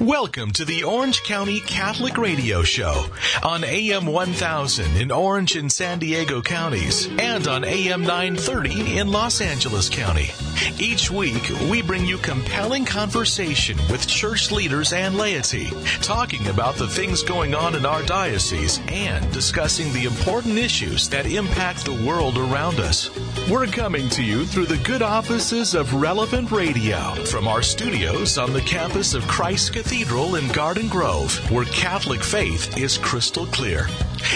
Welcome to the Orange County Catholic Radio Show on AM 1000 in Orange and San Diego counties and on AM 930 in Los Angeles County. Each week, we bring you compelling conversation with church leaders and laity, talking about the things going on in our diocese and discussing the important issues that impact the world around us. We're coming to you through the good offices of Relevant Radio from our studios on the campus of Christ Cathedral in Garden Grove, where Catholic faith is crystal clear.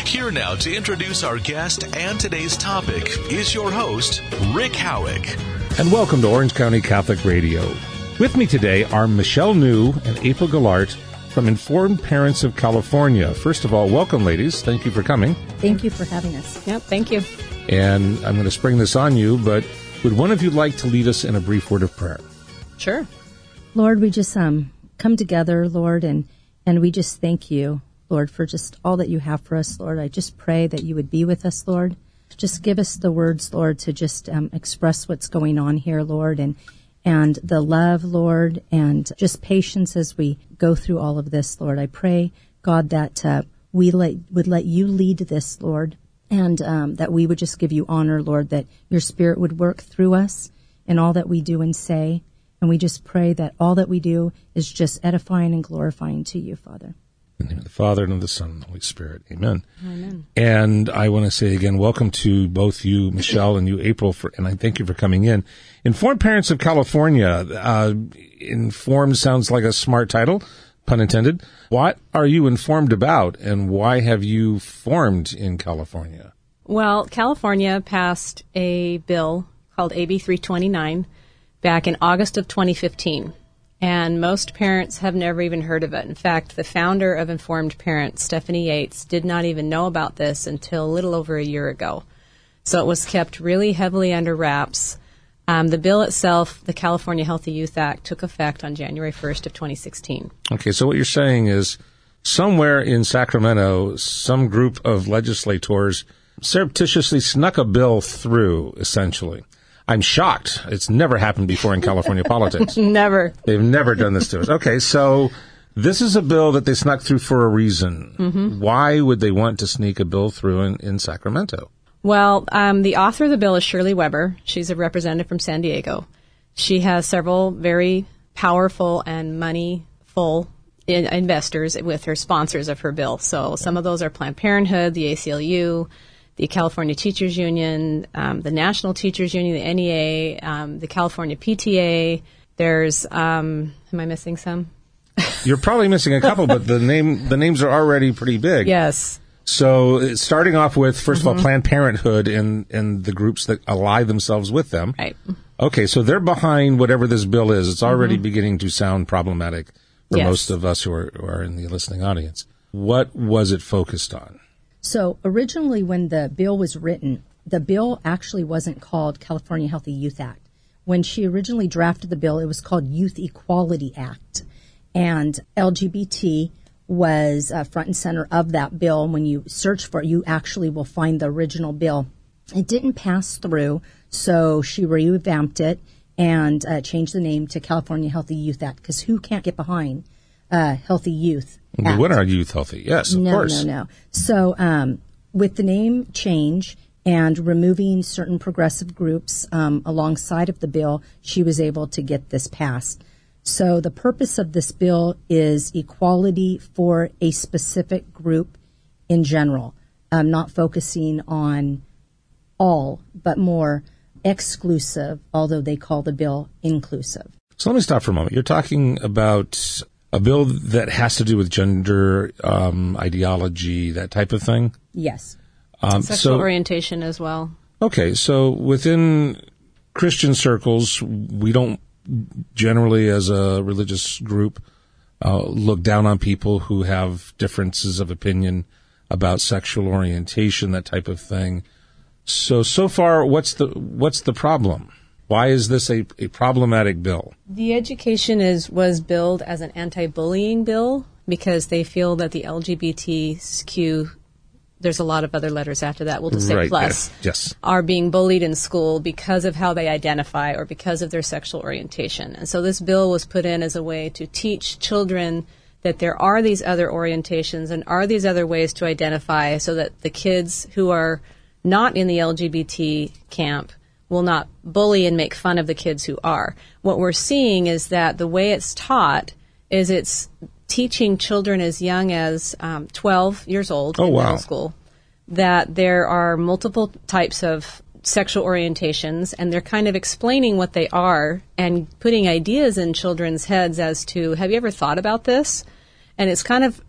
Here now to introduce our guest and today's topic is your host, Rick Howick. And welcome to Orange County Catholic Radio. With me today are Michelle New and April Gallart from Informed Parents of California. First of all, welcome, ladies. Thank you for coming. Thank you for having us. Yep, thank you. And I'm going to spring this on you, but would one of you like to lead us in a brief word of prayer? Sure. Lord, we just um come together, Lord, and and we just thank you, Lord, for just all that you have for us, Lord. I just pray that you would be with us, Lord. Just give us the words, Lord, to just um, express what's going on here, Lord, and and the love, Lord, and just patience as we go through all of this, Lord. I pray, God, that uh, we let, would let you lead this, Lord, and um, that we would just give you honor, Lord, that your Spirit would work through us in all that we do and say. And we just pray that all that we do is just edifying and glorifying to you, Father. In the name of the Father and of the Son and the Holy Spirit. Amen. Amen. And I want to say again, welcome to both you, Michelle, and you, April, for, and I thank you for coming in. Informed Parents of California. Uh, informed sounds like a smart title, pun intended. What are you informed about, and why have you formed in California? Well, California passed a bill called AB 329 back in August of 2015. And most parents have never even heard of it. In fact, the founder of Informed Parents, Stephanie Yates, did not even know about this until a little over a year ago. So it was kept really heavily under wraps. Um, the bill itself, the California Healthy Youth Act, took effect on January 1st of 2016. Okay, so what you're saying is somewhere in Sacramento, some group of legislators surreptitiously snuck a bill through, essentially. I'm shocked. It's never happened before in California politics. Never. They've never done this to us. Okay, so this is a bill that they snuck through for a reason. Mm-hmm. Why would they want to sneak a bill through in, in Sacramento? Well, um, the author of the bill is Shirley Weber. She's a representative from San Diego. She has several very powerful and money-full in- investors with her sponsors of her bill. So some of those are Planned Parenthood, the ACLU, the California Teachers Union, um, the National Teachers Union, the NEA, um, the California PTA. There's, um, am I missing some? You're probably missing a couple, but the name the names are already pretty big. Yes. So uh, starting off with 1st of all Planned Parenthood and and the groups that ally themselves with them. Right. Okay, so they're behind whatever this bill is. It's already beginning to sound problematic for Yes. most of us who are, who are in the listening audience. What was it focused on? So originally, when the bill was written, the bill actually wasn't called California Healthy Youth Act. When she originally drafted the bill, it was called Youth Equality Act. And LGBT was uh, front and center of that bill. When you search for it, you actually will find the original bill. It didn't pass through, so she revamped it and uh, changed the name to California Healthy Youth Act because who can't get behind uh, healthy youth? We Act? want our youth healthy. Yes, of course. no, course. No, no, So, um, with the name change and removing certain progressive groups um, alongside of the bill, she was able to get this passed. So, the purpose of this bill is equality for a specific group in general, um, not focusing on all, but more exclusive, although they call the bill inclusive. So let me stop for a moment. You're talking about a bill that has to do with gender um, ideology, that type of thing. Yes. Um, Sexual so orientation as well. Okay, so within Christian circles, we don't generally, as a religious group, uh, look down on people who have differences of opinion about sexual orientation, that type of thing. So, so far, what's the what's the problem? Why is this a, a problematic bill? The education is was billed as an anti-bullying bill because they feel that the LGBTQ there's a lot of other letters after that. We'll just say Right, plus. yes. Are being bullied in school because of how they identify or because of their sexual orientation. And so this bill was put in as a way to teach children that there are these other orientations and are these other ways to identify so that the kids who are not in the LGBT camp will not bully and make fun of the kids who are. What we're seeing is that the way it's taught is it's teaching children as young as um, 12 years old Oh, in wow. middle school that there are multiple types of sexual orientations and they're kind of explaining what they are and putting ideas in children's heads as to have you ever thought about this and it's kind of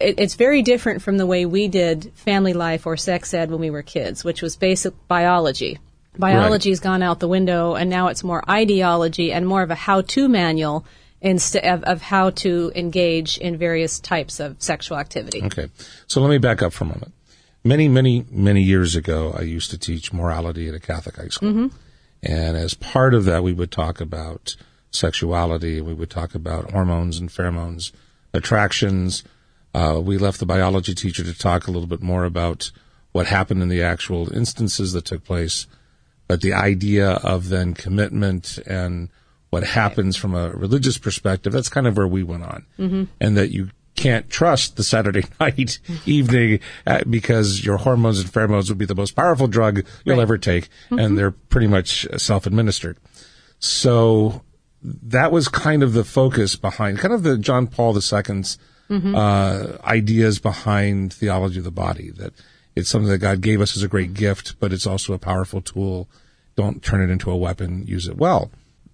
it, it's very different from the way we did family life or sex ed when we were kids which was basic biology biology's gone out the window and now it's more ideology and more of a how-to manual instead of, of how to engage in various types of sexual activity Okay. So let me back up for a moment. Many, many, many years ago, I used to teach morality at a Catholic high school. And as part of that, we would talk about sexuality. We would talk about hormones and pheromones, attractions. Uh, we left the biology teacher to talk a little bit more about what happened in the actual instances that took place. But the idea of then commitment and what happens from a religious perspective, that's kind of where we went on. Mm-hmm. And that you can't trust the Saturday night evening uh, because your hormones and pheromones would be the most powerful drug you'll ever take. And they're pretty much self administered. So that was kind of the focus behind, kind of the John Paul II's uh, ideas behind theology of the body. That it's something that God gave us as a great gift, but it's also a powerful tool. Don't turn it into a weapon. Use it well.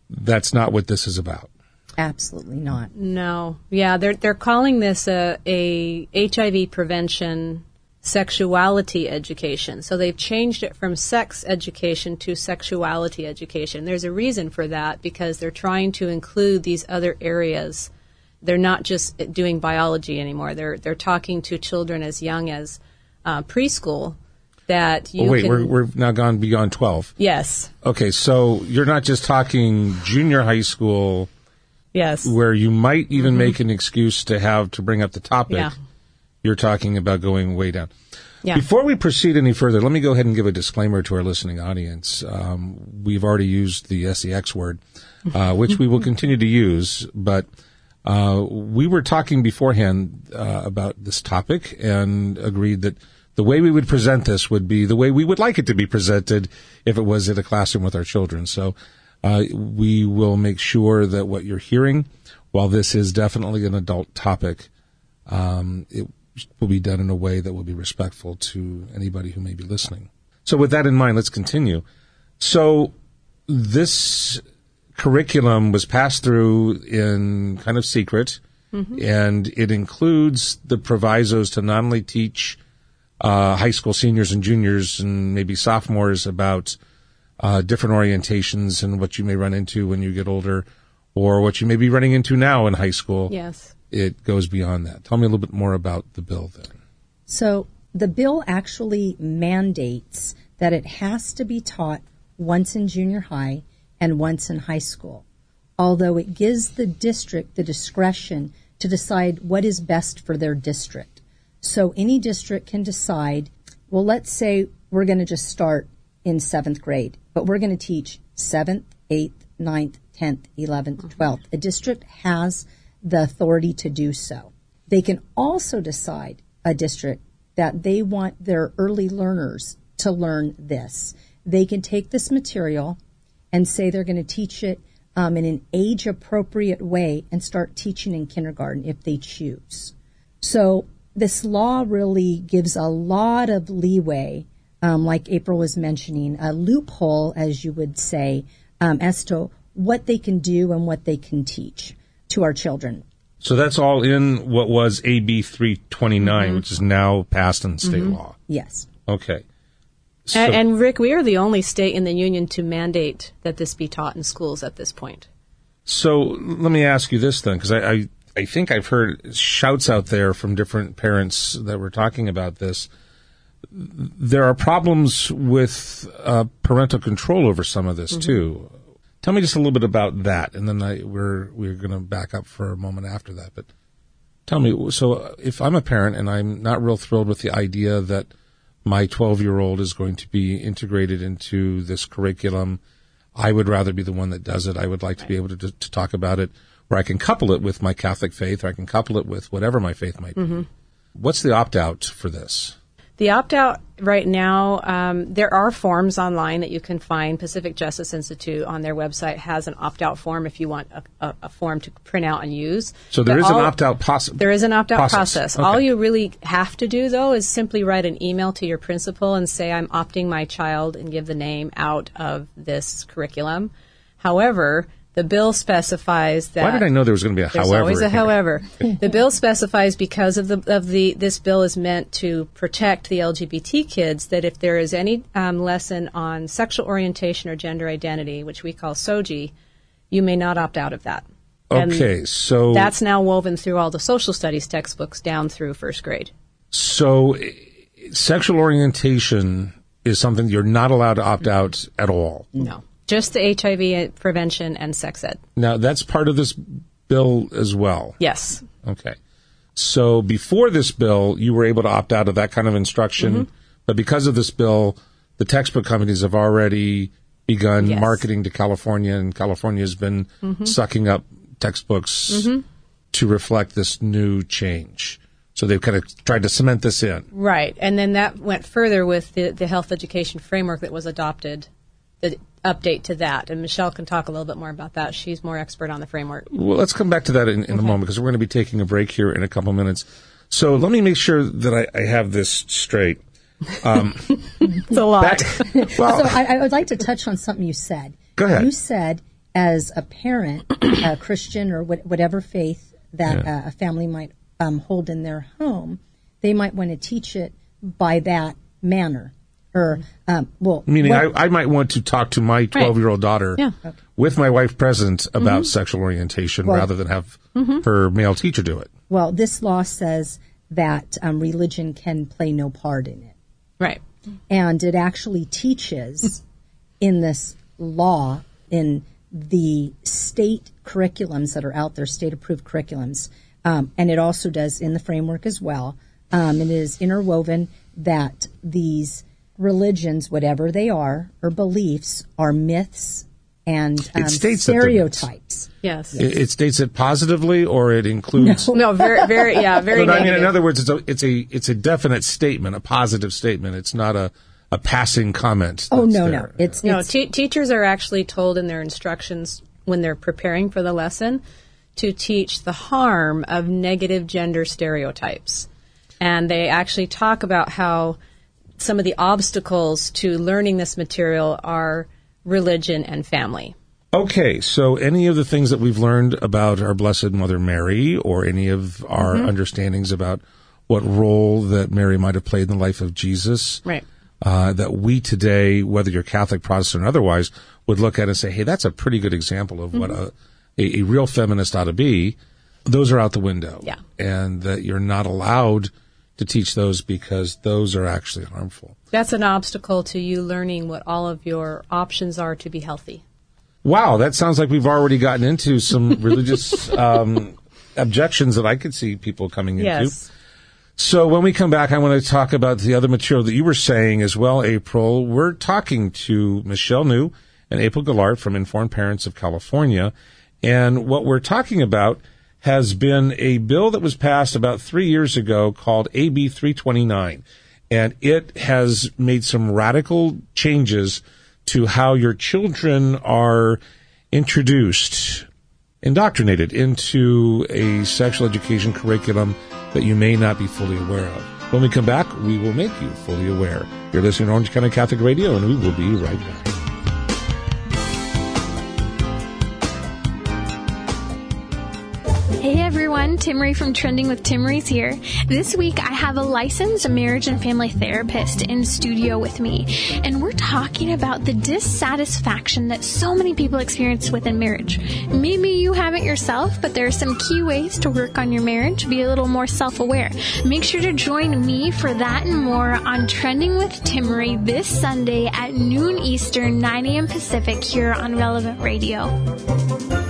That's not what this is about. Absolutely not. No, yeah, they're they're calling this a, a HIV prevention sexuality education. So they've changed it from sex education to sexuality education. There's a reason for that because they're trying to include these other areas. They're not just doing biology anymore. They're they're talking to children as young as uh, preschool that you Oh, wait, can. we're, we're now gone beyond 12. yes, Okay, so you're not just talking junior high school yes, where you might even make an excuse to have to bring up the topic. Yeah. You're talking about going way down. yeah. Before we proceed any further, let me go ahead and give a disclaimer to our listening audience. Um, we've already used the SEX word, uh, which we will continue to use, but uh, we were talking beforehand uh, about this topic and agreed that the way we would present this would be the way we would like it to be presented if it was in a classroom with our children. So uh, we will make sure that what you're hearing, while this is definitely an adult topic, um, it will be done in a way that will be respectful to anybody who may be listening. So, with that in mind, let's continue. So, this curriculum was passed through in kind of secret, and it includes the provisos to not only teach uh, high school seniors and juniors and maybe sophomores about uh, different orientations and what you may run into when you get older, or what you may be running into now in high school yes. it goes beyond that. Tell me a little bit more about the bill then. So the bill actually mandates that it has to be taught once in junior high and once in high school, although it gives the district the discretion to decide what is best for their district. So any district can decide, well, let's say we're going to just start in seventh grade, but we're going to teach seventh, eighth, ninth, 10th, 11th, 12th. A district has the authority to do so. They can also decide, a district, that they want their early learners to learn this. They can take this material and say they're going to teach it um, in an age appropriate way and start teaching in kindergarten if they choose. So this law really gives a lot of leeway, um, like April was mentioning, a loophole, as you would say, um, as to what they can do and what they can teach to our children. So that's all in what was AB 329, which is now passed in state law. Yes. Okay. So, And, and Rick, we are the only state in the union to mandate that this be taught in schools at this point. so let me ask you this then, because I, I, I think I've heard shouts out there from different parents that were talking about this. There are problems with uh, parental control over some of this too. Tell me just a little bit about that, and then I, we're we're going to back up for a moment after that. But tell me, so if I'm a parent and I'm not real thrilled with the idea that my 12 year old is going to be integrated into this curriculum. I would rather be the one that does it. I would like to be able to, to talk about it where I can couple it with my Catholic faith or I can couple it with whatever my faith might be. What's the opt out for this? The opt out right now, um, there are forms online that you can find. Pacific Justice Institute on their website has an opt out form if you want a, a, a, form to print out and use. So there But is all- an opt out process. There is an opt out process. All Okay. you really have to do, though, is simply write an email to your principal and say, I'm opting my child and give the name out of this curriculum. However, the bill specifies that. Why did I know there was going to be a There's however? always a here? however. the bill specifies because of the of the this bill is meant to protect the LGBT kids that if there is any um, lesson on sexual orientation or gender identity, which we call SOGI, you may not opt out of that. And Okay, so that's now woven through all the social studies textbooks down through first grade. so sexual orientation is something you're not allowed to opt out at all. No, just the HIV prevention and sex ed. Now that's part of this bill as well. Yes, Okay. So before this bill, you were able to opt out of that kind of instruction, Mm-hmm. but because of this bill, the textbook companies have already begun Yes. marketing to California, and California has been sucking up textbooks Mm-hmm. to reflect this new change. So they've kind of tried to cement this in. right. And then that went further with the, the health education framework that was adopted. The update to that, and Michelle can talk a little bit more about that. She's more expert on the framework. Well, let's come back to that in, in a moment because we're going to be taking a break here in a couple minutes. So let me make sure that I, I have this straight. It's a lot. Well, So I, I would like to touch on something you said. Go ahead. You said, as a parent, a Christian or what, whatever faith that uh, a family might um, hold in their home, they might want to teach it by that manner. Or, um, well, Meaning, what- I, I might want to talk to my 12 year old daughter Yeah. with my wife present about sexual orientation rather than have her male teacher do it. well, this law says that um, religion can play no part in it. right. and it actually teaches in this law in the state curriculums that are out there, state approved curriculums, um, and it also does in the framework as well. Um, it is interwoven that these religions, whatever they are, or beliefs, are myths and um, states that they're stereotypes. Yes. It, it states it positively or it includes. No, very, very, yeah, very. But I mean, in other words, it's a, it's a, it's a definite statement, a positive statement. It's not a, a passing comment. Oh no, there. no, it's, No, it's te- teachers are actually told in their instructions when they're preparing for the lesson to teach the harm of negative gender stereotypes. And they actually talk about how some of the obstacles to learning this material are religion and family. Okay, so any of the things that we've learned about our Blessed Mother Mary, or any of our Mm-hmm. understandings about what role that Mary might have played in the life of Jesus, Right. uh, that we today, whether you're Catholic, Protestant, or otherwise, would look at and say, "Hey, that's a pretty good example of what Mm-hmm. a, a, a real feminist ought to be." Those are out the window, Yeah. and that you're not allowed to teach those because those are actually harmful. That's an obstacle to you learning what all of your options are to be healthy. Wow, that sounds like we've already gotten into some religious um, objections that I could see people coming into. Yes. So when we come back, I want to talk about the other material that you were saying as well, April. We're talking to Michelle New and April Gallart from Informed Parents of California. And what we're talking about has been a bill that was passed about three years ago called AB 329. And it has made some radical changes to how your children are introduced indoctrinated into a sexual education curriculum that you may not be fully aware of. When we come back, we will make you fully aware. You're listening to Orange County Catholic Radio, and we will be right back. Hey everyone, Timmerie from Trending with Timmerie's here. This week I have a licensed marriage and family therapist in studio with me, and we're talking about the dissatisfaction that so many people experience within marriage. Maybe you haven't yourself, but there are some key ways to work on your marriage, be a little more self-aware. Make sure to join me for that and more on Trending with Timmerie this Sunday at noon Eastern, 9 a.m. Pacific here on Relevant Radio.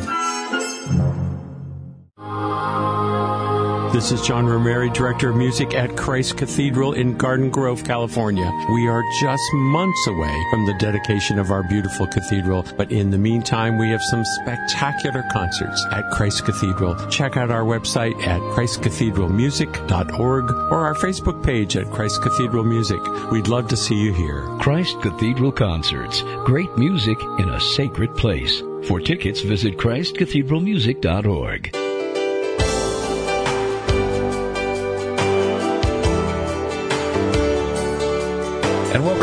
This is John Romeri, Director of Music at Christ Cathedral in Garden Grove, California. We are just months away from the dedication of our beautiful cathedral, but in the meantime, we have some spectacular concerts at Christ Cathedral. Check out our website at christcathedralmusic.org or our Facebook page at Christ Cathedral Music. We'd love to see you here. Christ Cathedral Concerts. Great music in a sacred place. For tickets, visit christcathedralmusic.org.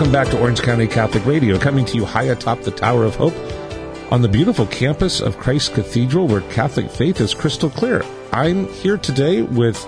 welcome back to Orange County Catholic Radio, coming to you high atop the Tower of Hope on the beautiful campus of Christ Cathedral, where Catholic faith is crystal clear. I'm here today with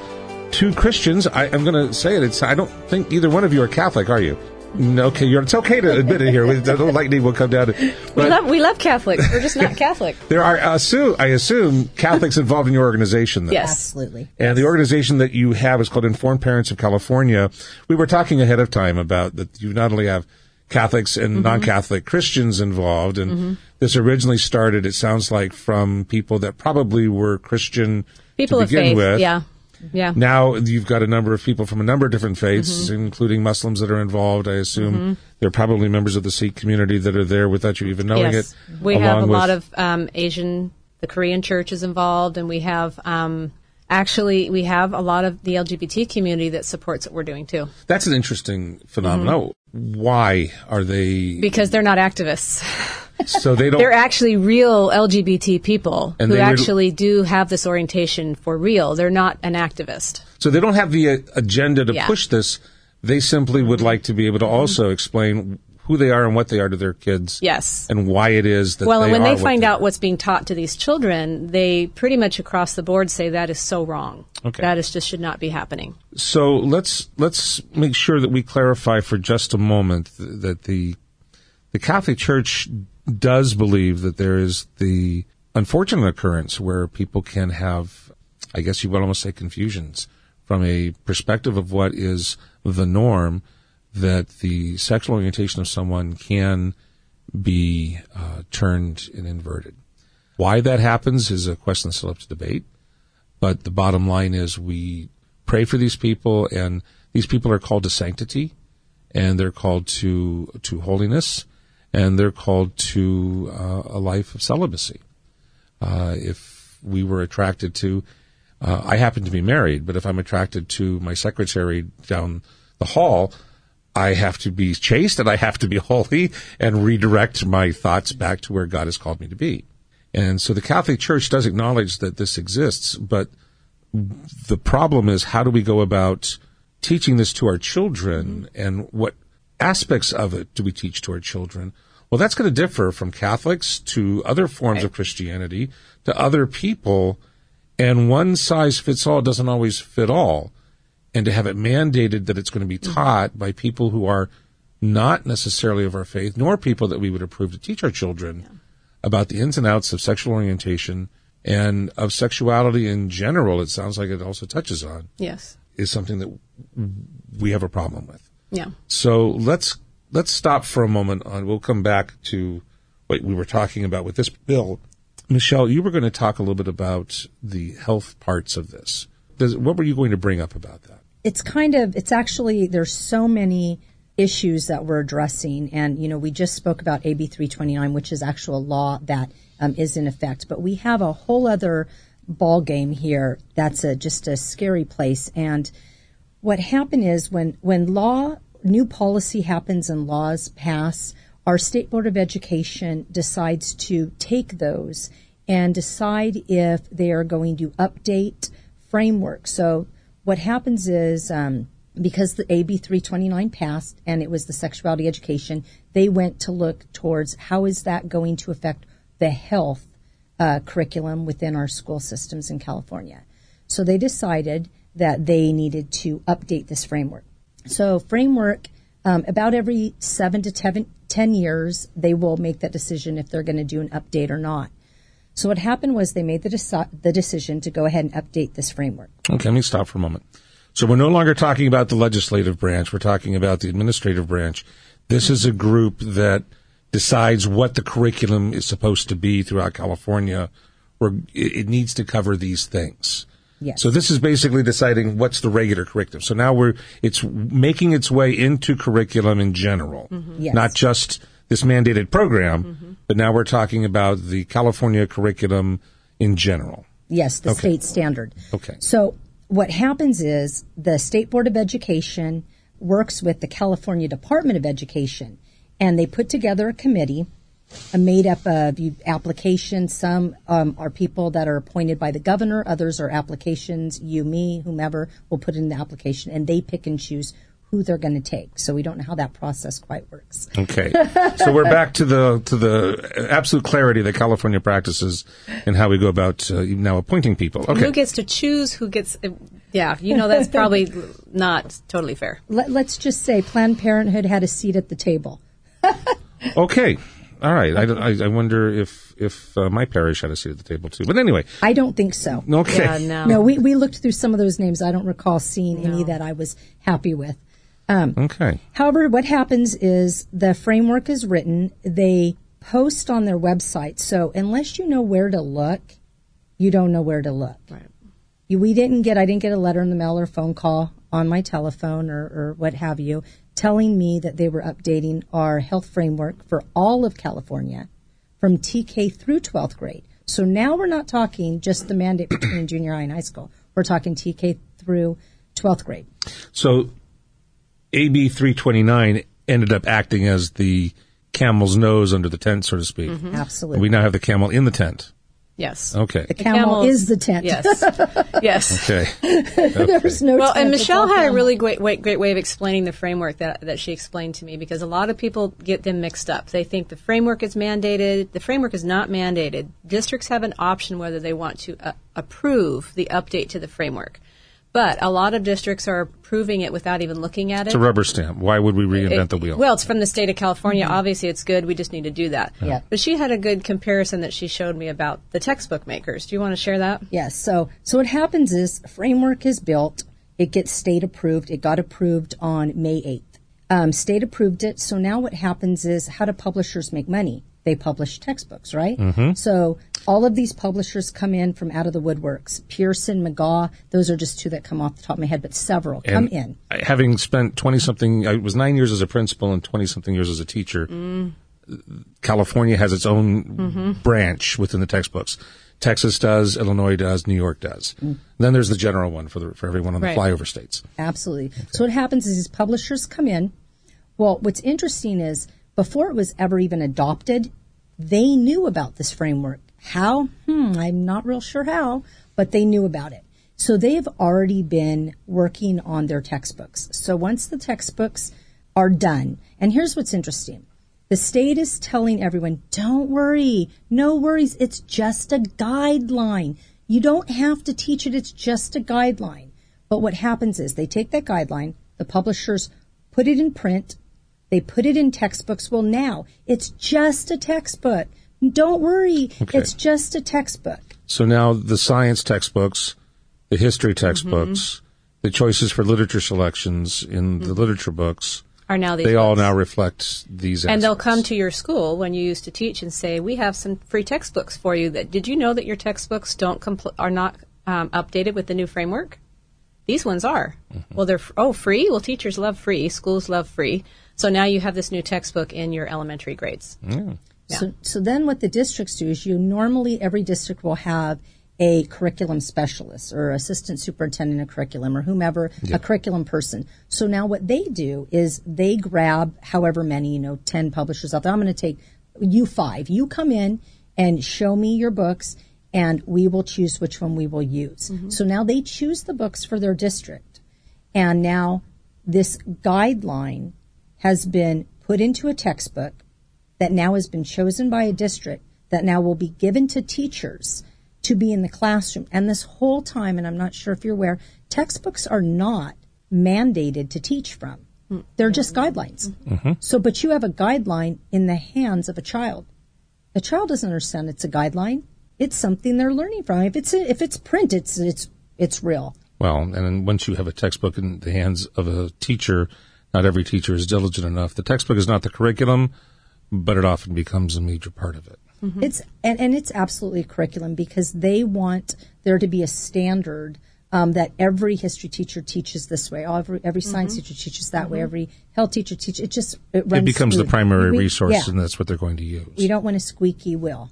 two Christians. I, am going to say it. It's, I don't think either one of you are Catholic, are you? Okay, you're, it's okay to admit it here. The lightning will come down. we love we love Catholics. We're just not Catholic. there are, assume, I assume, Catholics involved in your organization. Though. Yes, absolutely. And the organization that you have is called Informed Parents of California. We were talking ahead of time about that. You not only have Catholics and mm-hmm. non-Catholic Christians involved, and mm-hmm. this originally started. It sounds like from people that probably were Christian people to begin of faith. with. Yeah. Yeah. Now you've got a number of people from a number of different faiths, mm-hmm. including Muslims that are involved. I assume mm-hmm. they're probably members of the Sikh community that are there without you even knowing yes. it. We have a with... lot of um, Asian, the Korean church is involved, and we have. Um, actually, we have a lot of the LGBT community that supports what we're doing too. That's an interesting phenomenon. Mm-hmm. Why are they? Because they're not activists. So they don't. They're actually real LGBT people who actually do have this orientation for real. They're not an activist. So they don't have the uh, agenda to yeah. push this. They simply would like to be able to also explain who they are and what they are to their kids. Yes. And why it is that well, and when they find they out what's being taught to these children, they pretty much across the board say that is so wrong. Okay. That is just should not be happening. So let's let's make sure that we clarify for just a moment that the the Catholic Church does believe that there is the unfortunate occurrence where people can have, I guess you would almost say confusions from a perspective of what is the norm that the sexual orientation of someone can be uh, turned and inverted. Why that happens is a question still up to debate. But the bottom line is we pray for these people and these people are called to sanctity and they're called to, to holiness and they're called to uh, a life of celibacy. Uh, if we were attracted to, uh, I happen to be married, but if I'm attracted to my secretary down the hall, I have to be chaste and I have to be holy and redirect my thoughts back to where God has called me to be. And so the Catholic Church does acknowledge that this exists, but the problem is how do we go about teaching this to our children and what aspects of it do we teach to our children? Well, that's going to differ from Catholics to other forms right. of Christianity to other people. And one size fits all doesn't always fit all. And to have it mandated that it's going to be mm-hmm. taught by people who are not necessarily of our faith, nor people that we would approve to teach our children yeah. about the ins and outs of sexual orientation and of sexuality in general, it sounds like it also touches on. Yes. Is something that we have a problem with. Yeah. So let's let's stop for a moment on we'll come back to what we were talking about with this bill. Michelle, you were going to talk a little bit about the health parts of this. Does, what were you going to bring up about that? It's kind of it's actually there's so many issues that we're addressing. And you know we just spoke about AB 329 which is actual law that um, is in effect. But we have a whole other ball game here that's a just a scary place. And what happened is when when law new policy happens and laws pass, our State Board of Education decides to take those and decide if they are going to update framework. So what happens is um, because the AB 329 passed and it was the sexuality education, they went to look towards how is that going to affect the health uh, curriculum within our school systems in California. So they decided that they needed to update this framework. So framework, um, about every seven to ten, 10 years, they will make that decision if they're going to do an update or not. So what happened was they made the, deci- the decision to go ahead and update this framework. Okay, let me stop for a moment. So we're no longer talking about the legislative branch. We're talking about the administrative branch. This is a group that decides what the curriculum is supposed to be throughout California, where it needs to cover these things. Yes. So this is basically deciding what's the regular curriculum. So now we're it's making its way into curriculum in general, mm-hmm. Yes. not just this mandated program, but now we're talking about the California curriculum in general. Yes, the Okay. state standard. Okay. So what happens is the State Board of Education works with the California Department of Education, and they put together a committee made up of you- applications. Some um, are people that are appointed by the governor. Others are applications. You, me, whomever will put in the application, and they pick and choose who they're going to take. So we don't know how that process quite works. Okay. so we're back to the to the absolute clarity that California practices and how we go about uh, now appointing people. Okay. Who gets to choose who gets? uh, Yeah, you know that's probably not totally fair. Let, let's just say Planned Parenthood had a seat at the table. Okay. All right. I, I, I wonder if if uh, my parish had a seat at the table too. But anyway, I don't think so. okay. Yeah, no. No, we, we looked through some of those names. I don't recall seeing any that I was happy with. Um, okay. However, what happens is the framework is written, they post on their website. So unless you know where to look, you don't know where to look. Right. You, we didn't get, I didn't get a letter in the mail or a phone call on my telephone or, or what have you telling me that they were updating our health framework for all of California from TK through 12th grade. So now we're not talking just the mandate between junior high and high school. We're talking TK through 12th grade. So AB 329 ended up acting as the camel's nose under the tent, so to speak. Absolutely. We now have the camel in the tent. Yes. Okay. the camel camels- is the tent. Yes. yes. Okay. There's no Well, tent, and Michelle all had a really great, great, great way of explaining the framework that, that she explained to me because a lot of people get them mixed up. They think the framework is mandated. The framework is not mandated. Districts have an option whether they want to uh, approve the update to the framework. But a lot of districts are approving it without even looking at it. It's a rubber stamp. Why would we reinvent the wheel? Well, it's from the state of California. Obviously, it's good. We just need to do that. Yeah. But she had a good comparison that she showed me about the textbook makers. Do you want to share that? Yes. So, so what happens is framework is built. It gets state approved. It got approved on May 8th. Um, state approved it. So now what happens is how do publishers make money? They publish textbooks, right? Mm-hmm. So all of these publishers come in from out of the woodworks. Pearson, McGraw, those are just two that come off the top of my head, but several come in. Having spent 20 something, I was nine years as a principal and 20 something years as a teacher. Mm. California has its own mm-hmm. branch within the textbooks. Texas does, Illinois does, New York does. Mm. Then there's the general one for the, for everyone on the Right. flyover states. Absolutely. So what happens is these publishers come in. Well, what's interesting is before it was ever even adopted, they knew about this framework. How? Hmm, I'm not real sure how, but they knew about it. So they've already been working on their textbooks. So once the textbooks are done, and here's what's interesting. The state is telling everyone, don't worry, no worries, it's just a guideline. You don't have to teach it, it's just a guideline. But what happens is they take that guideline, the publishers put it in print, they put it in textbooks. Well, now it's just a textbook. Don't worry, Okay. it's just a textbook. So now the science textbooks, the history textbooks, mm-hmm. the choices for literature selections in the mm-hmm. literature books, Are now these they all now reflect these And they'll come to your school when you used to teach and say, "We have some free textbooks for you. That did you know that your textbooks don't compl- are not um, updated with the new framework? These ones are. Mm-hmm. Well, they're f- oh free. Well, teachers love free. Schools love free. So now you have this new textbook in your elementary grades. Mm. So, so then what the districts do is you normally, every district will have a curriculum specialist or assistant superintendent of curriculum or whomever, a curriculum person. So now what they do is they grab however many, you know, 10 publishers out there. I'm going to take you five. You come in and show me your books and we will choose which one we will use. Mm-hmm. So now they choose the books for their district. And now this guideline has been put into a textbook that now has been chosen by a district that now will be given to teachers to be in the classroom. And this whole time, and I'm not sure if you're aware, textbooks are not mandated to teach from. They're just guidelines. Mm-hmm. So, but you have a guideline in the hands of a child. The child doesn't understand it's a guideline. It's something they're learning from. If it's if it's print, it's it's it's real. Well, and then once you have a textbook in the hands of a teacher, not every teacher is diligent enough. The textbook is not the curriculum, but it often becomes a major part of it. Mm-hmm. It's and, and it's absolutely a curriculum because they want there to be a standard um, that every history teacher teaches this way. Every every science mm-hmm. teacher teaches that mm-hmm. way. Every health teacher teaches. It just it runs. It becomes smooth. the primary we, resource, yeah. and that's what they're going to use. We don't want a squeaky wheel.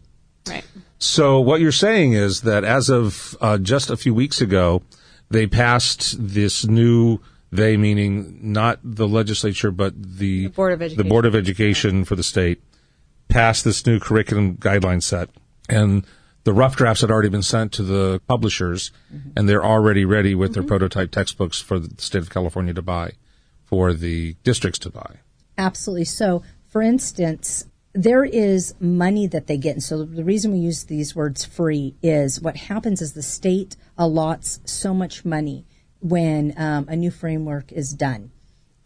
Right. So what you're saying is that as of uh, just a few weeks ago, they passed this new. They meaning not the legislature, but the, the board of education. The board of education for the state passed this new curriculum guideline set, and the rough drafts had already been sent to the publishers, mm-hmm. and they're already ready with mm-hmm. their prototype textbooks for the state of California to buy, for the districts to buy. Absolutely. So, for instance, there is money that they get. And so the reason we use these words free is what happens is the state allots so much money when um, a new framework is done.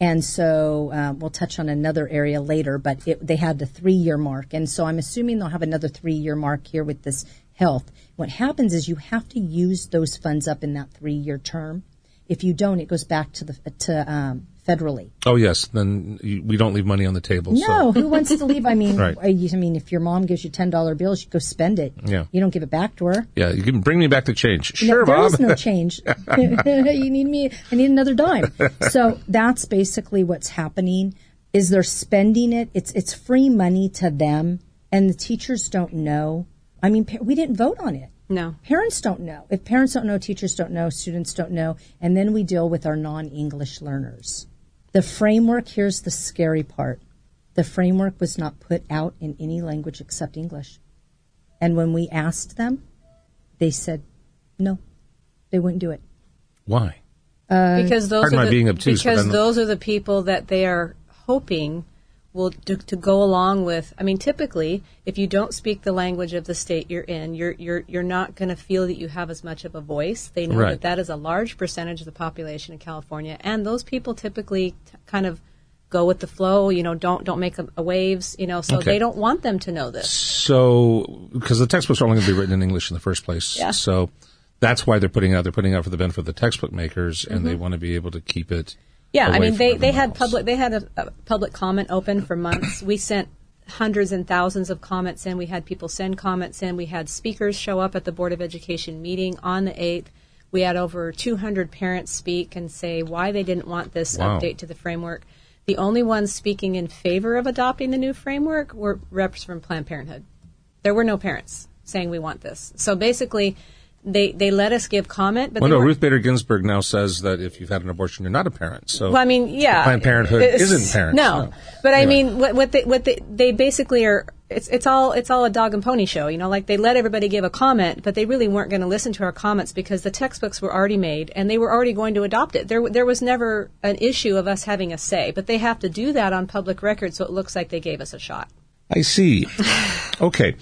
And so um, we'll touch on another area later, but it, they had the three year mark. And so I'm assuming they'll have another three year mark here with this health. What happens is you have to use those funds up in that three year term. If you don't, it goes back to the to um, federally. Oh yes, then you, we don't leave money on the table. No, so. who wants to leave? I mean, right. I, I, mean, if your mom gives you ten dollar bills, you go spend it. Yeah, you don't give it back to her. Yeah, you can bring me back the change. Sure, no, there Bob. There is no change. you need me. I need another dime. So that's basically what's happening. Is they're spending it. It's it's free money to them, and the teachers don't know. I mean, we didn't vote on it. No. Parents don't know. If parents don't know, teachers don't know, students don't know, and then we deal with our non English learners. The framework, here's the scary part the framework was not put out in any language except English. And when we asked them, they said no, they wouldn't do it. Why? Uh, because those are the, being obtuse, because those are the people that they are hoping will to, to, go along with. I mean, typically, if you don't speak the language of the state you're in, you're you're you're not going to feel that you have as much of a voice. They know right. that that is a large percentage of the population in California, and those people typically t- kind of go with the flow. You know, don't don't make a, a waves. You know, so okay. they don't want them to know this. So, because the textbooks are only going to be written in English in the first place, yeah. so that's why they're putting out. They're putting out for the benefit of the textbook makers, and mm-hmm. they want to be able to keep it yeah, I mean they, they had else. public they had a, a, public comment open for months. we sent hundreds and thousands of comments in. We had people send comments in. We had speakers show up at the Board of Education meeting on the 8th. We had over 200 parents speak and say why they didn't want this wow. update to the framework. The only ones speaking in favor of adopting the new framework were reps from Planned Parenthood. There were no parents saying we want this. So basically, they they let us give comment. But well, no, Ruth Bader Ginsburg now says that if you've had an abortion, you're not a parent. So, well, I mean, yeah, Planned Parenthood isn't parents. No, no. but anyway. I mean, what, what they what they, they basically are. It's it's all it's all a dog and pony show, you know. Like they let everybody give a comment, but they really weren't going to listen to our comments because the textbooks were already made and they were already going to adopt it. There there was never an issue of us having a say, but they have to do that on public record, so it looks like they gave us a shot. I see. Okay.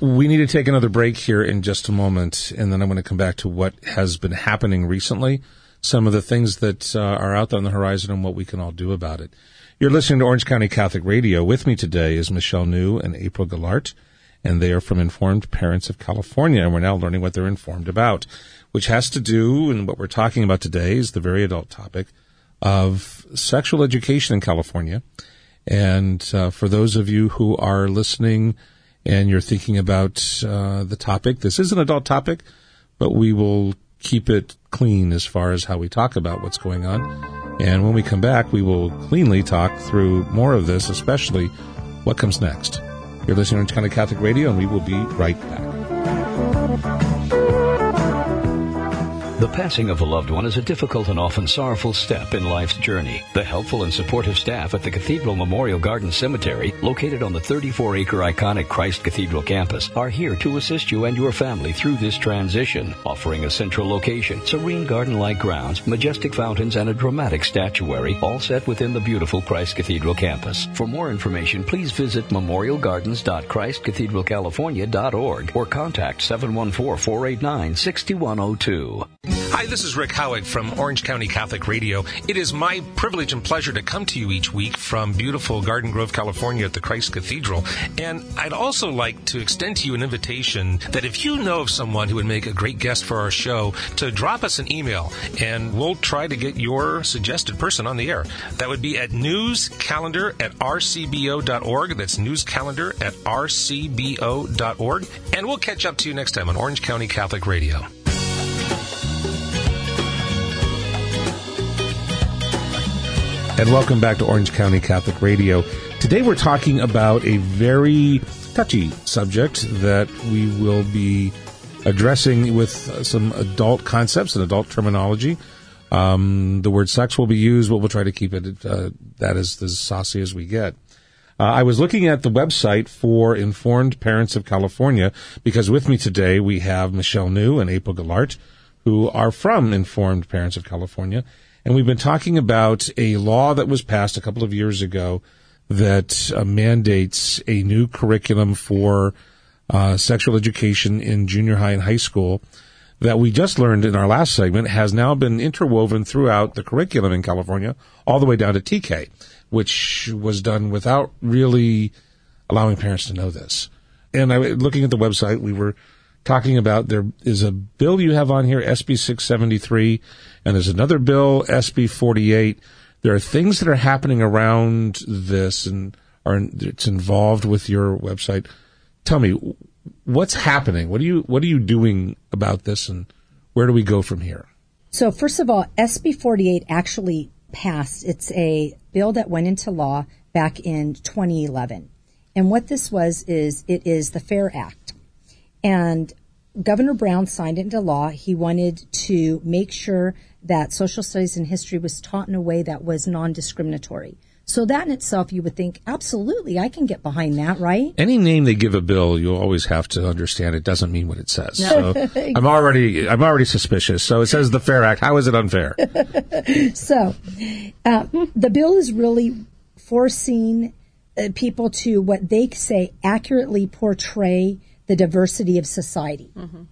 we need to take another break here in just a moment, and then I'm going to come back to what has been happening recently, some of the things that uh, are out there on the horizon, and what we can all do about it. You're listening to Orange County Catholic Radio. With me today is Michelle New and April Gallart, and they are from Informed Parents of California, and we're now learning what they're informed about, which has to do, and what we're talking about today is the very adult topic of sexual education in California and uh, for those of you who are listening and you're thinking about uh, the topic, this is an adult topic, but we will keep it clean as far as how we talk about what's going on. And when we come back, we will cleanly talk through more of this, especially what comes next. You're listening to County Catholic Radio, and we will be right back. The passing of a loved one is a difficult and often sorrowful step in life's journey. The helpful and supportive staff at the Cathedral Memorial Garden Cemetery, located on the 34 acre iconic Christ Cathedral campus, are here to assist you and your family through this transition, offering a central location, serene garden like grounds, majestic fountains, and a dramatic statuary, all set within the beautiful Christ Cathedral campus. For more information, please visit memorialgardens.christcathedralcalifornia.org or contact 714 489 6102. Hi, this is Rick Howick from Orange County Catholic Radio. It is my privilege and pleasure to come to you each week from beautiful Garden Grove, California at the Christ Cathedral. And I'd also like to extend to you an invitation that if you know of someone who would make a great guest for our show, to drop us an email and we'll try to get your suggested person on the air. That would be at newscalendar at rcbo.org. That's newscalendar at rcbo.org. And we'll catch up to you next time on Orange County Catholic Radio. And welcome back to Orange County Catholic Radio. Today we're talking about a very touchy subject that we will be addressing with some adult concepts and adult terminology. Um, the word sex will be used, but we'll try to keep it uh, that is as saucy as we get. Uh, I was looking at the website for Informed Parents of California because with me today we have Michelle New and April Gallart, who are from Informed Parents of California. And we've been talking about a law that was passed a couple of years ago that uh, mandates a new curriculum for uh, sexual education in junior high and high school that we just learned in our last segment has now been interwoven throughout the curriculum in California, all the way down to TK, which was done without really allowing parents to know this. And I, looking at the website, we were talking about there is a bill you have on here, SB 673, and there's another bill, SB 48. There are things that are happening around this and are it's involved with your website. Tell me what's happening. What are you what are you doing about this, and where do we go from here? So first of all, SB 48 actually passed. It's a bill that went into law back in 2011. And what this was is it is the FAIR Act. And Governor Brown signed it into law. He wanted to make sure that social studies and history was taught in a way that was non-discriminatory. So that in itself, you would think, absolutely, I can get behind that, right? Any name they give a bill, you always have to understand it doesn't mean what it says. No. So I'm already, I'm already suspicious. So it says the Fair Act. How is it unfair? so, uh, the bill is really forcing uh, people to what they say accurately portray the diversity of society. Mm-hmm.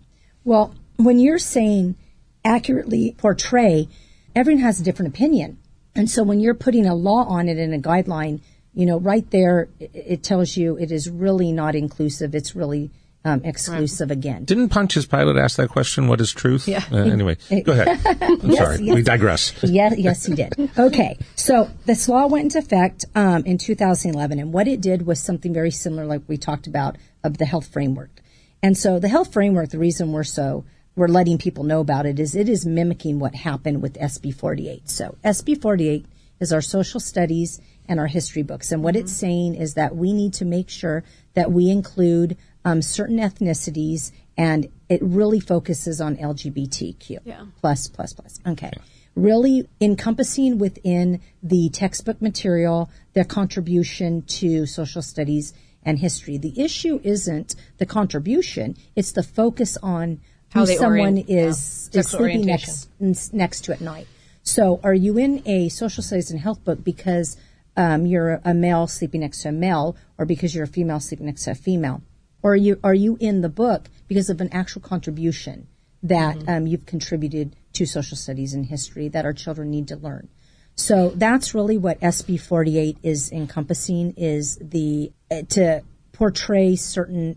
Well, when you're saying accurately portray, everyone has a different opinion. And so when you're putting a law on it and a guideline, you know, right there, it, tells you it is really not inclusive. It's really um, exclusive right. again. Didn't Pontius Pilate ask that question? What is truth? Yeah. Uh, anyway, go ahead. I'm yes, sorry. Yes. We digress. yes, yes, he did. Okay. So this law went into effect um, in 2011, and what it did was something very similar, like we talked about, of the health framework. And so the health framework, the reason we're so we're letting people know about it is it is mimicking what happened with SB 48. So SB 48 is our social studies and our history books. And what mm-hmm. it's saying is that we need to make sure that we include um, certain ethnicities and it really focuses on LGBTQ yeah. plus, plus, plus. Okay. Yeah. Really encompassing within the textbook material their contribution to social studies and history. The issue isn't the contribution, it's the focus on how someone orient, is, yeah. is sleeping next, next to at night. So, are you in a social studies and health book because um, you're a male sleeping next to a male, or because you're a female sleeping next to a female? Or are you are you in the book because of an actual contribution that mm-hmm. um, you've contributed to social studies and history that our children need to learn? So that's really what SB 48 is encompassing is the to portray certain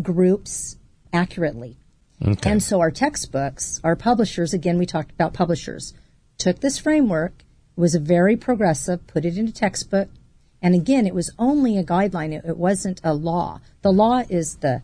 groups accurately. Okay. And so our textbooks, our publishers, again, we talked about publishers, took this framework, was very progressive, put it into a textbook, and again, it was only a guideline. It, it wasn't a law. The law is the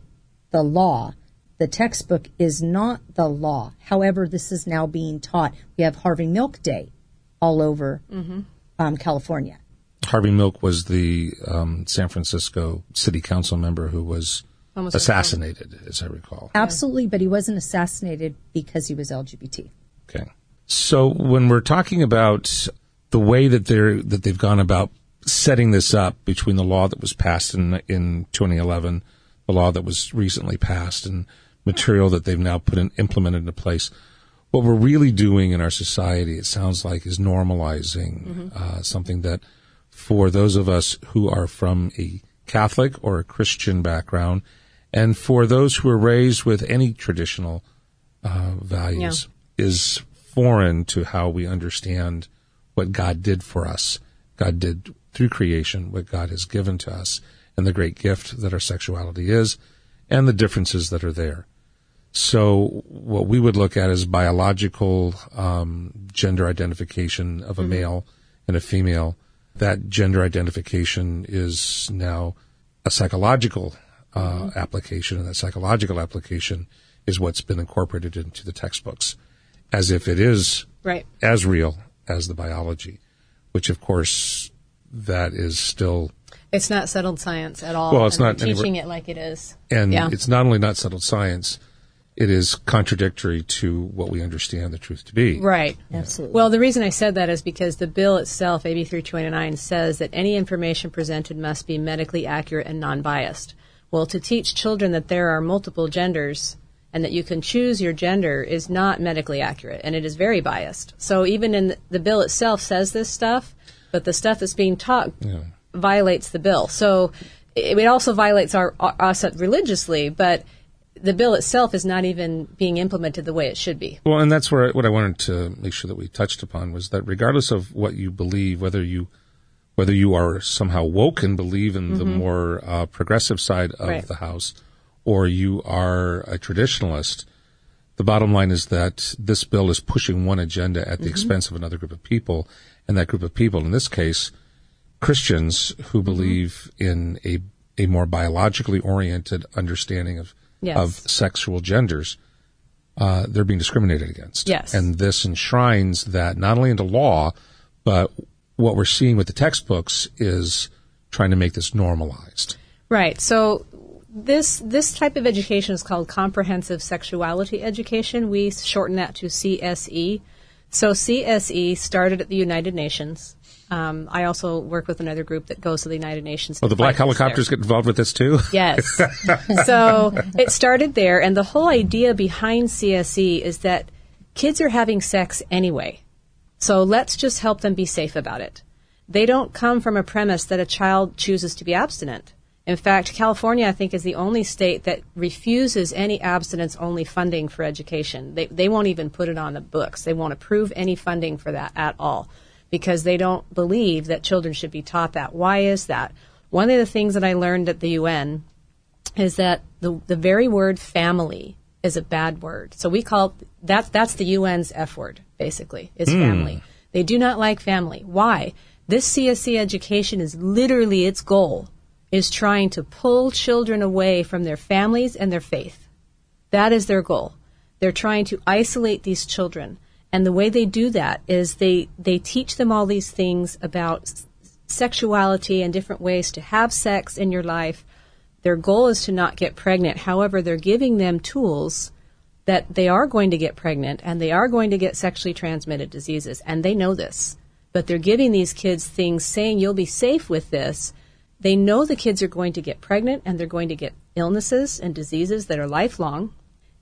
the law. The textbook is not the law. However, this is now being taught. We have Harvey Milk Day all over mm-hmm. um, California. Harvey Milk was the um, San Francisco city council member who was Almost assassinated, as I recall. Absolutely, but he wasn't assassinated because he was LGBT. Okay. So when we're talking about the way that they're that they've gone about setting this up between the law that was passed in in 2011, the law that was recently passed, and material that they've now put in implemented into place, what we're really doing in our society, it sounds like, is normalizing mm-hmm. uh, something that, for those of us who are from a Catholic or a Christian background, and for those who are raised with any traditional uh, values. is foreign to how we understand what God did for us. God did through creation, what God has given to us, and the great gift that our sexuality is, and the differences that are there. So what we would look at is biological um, gender identification of a mm-hmm. male and a female. That gender identification is now a psychological uh, mm-hmm. application, and that psychological application is what's been incorporated into the textbooks, as if it is right. as real as the biology, which of course that is still. It's not settled science at all. Well, it's not teaching it like it is, and yeah. it's not only not settled science it is contradictory to what we understand the truth to be. Right. Absolutely. Well, the reason I said that is because the bill itself, AB 329, says that any information presented must be medically accurate and non biased. Well, to teach children that there are multiple genders and that you can choose your gender is not medically accurate and it is very biased. So even in the, the bill itself says this stuff, but the stuff that's being taught yeah. violates the bill. So it, it also violates our, our, us religiously, but the bill itself is not even being implemented the way it should be. Well, and that's where what I wanted to make sure that we touched upon was that regardless of what you believe, whether you whether you are somehow woke and believe in mm-hmm. the more uh, progressive side of right. the house, or you are a traditionalist, the bottom line is that this bill is pushing one agenda at the mm-hmm. expense of another group of people, and that group of people, in this case, Christians who mm-hmm. believe in a a more biologically oriented understanding of yes. of sexual genders, uh, they're being discriminated against. Yes. And this enshrines that not only into law, but what we're seeing with the textbooks is trying to make this normalized. Right. So this this type of education is called comprehensive sexuality education. We shorten that to CSE. So CSE started at the United Nations. Um, I also work with another group that goes to the United Nations. Oh, the black helicopters there. get involved with this too? Yes. so it started there, and the whole idea behind CSE is that kids are having sex anyway. So let's just help them be safe about it. They don't come from a premise that a child chooses to be abstinent. In fact, California, I think, is the only state that refuses any abstinence only funding for education. They, they won't even put it on the books. They won't approve any funding for that at all because they don't believe that children should be taught that. Why is that? One of the things that I learned at the UN is that the, the very word family is a bad word. So we call that that's the UN's F word basically. Is mm. family. They do not like family. Why? This CSE education is literally its goal is trying to pull children away from their families and their faith. That is their goal. They're trying to isolate these children. And the way they do that is they, they teach them all these things about sexuality and different ways to have sex in your life. Their goal is to not get pregnant. However, they're giving them tools that they are going to get pregnant and they are going to get sexually transmitted diseases. And they know this. But they're giving these kids things saying you'll be safe with this. They know the kids are going to get pregnant and they're going to get illnesses and diseases that are lifelong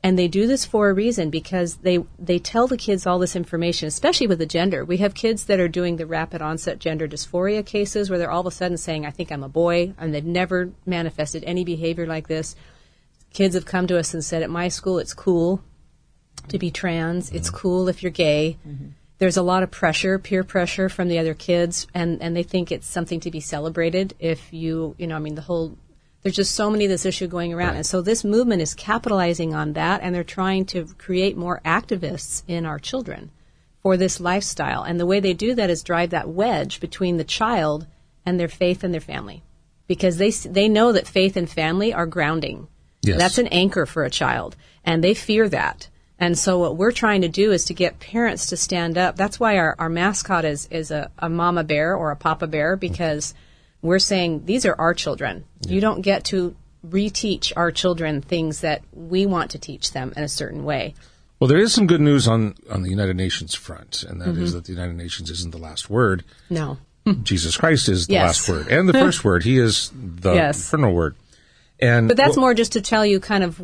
and they do this for a reason because they they tell the kids all this information, especially with the gender. We have kids that are doing the rapid onset gender dysphoria cases where they're all of a sudden saying, "I think I'm a boy," and they've never manifested any behavior like this. Kids have come to us and said, "At my school, it's cool to be trans. Mm-hmm. It's cool if you're gay." Mm-hmm. There's a lot of pressure, peer pressure from the other kids, and, and they think it's something to be celebrated if you, you know, I mean, the whole there's just so many of this issue going around. Right. And so this movement is capitalizing on that, and they're trying to create more activists in our children for this lifestyle. And the way they do that is drive that wedge between the child and their faith and their family. Because they, they know that faith and family are grounding. Yes. That's an anchor for a child. And they fear that. And so what we're trying to do is to get parents to stand up. That's why our, our mascot is, is a, a mama bear or a papa bear because – we're saying these are our children. Yeah. You don't get to reteach our children things that we want to teach them in a certain way. Well, there is some good news on, on the United Nations front, and that mm-hmm. is that the United Nations isn't the last word. No. Jesus Christ is the yes. last word and the first word. He is the yes. final word. And but that's well, more just to tell you kind of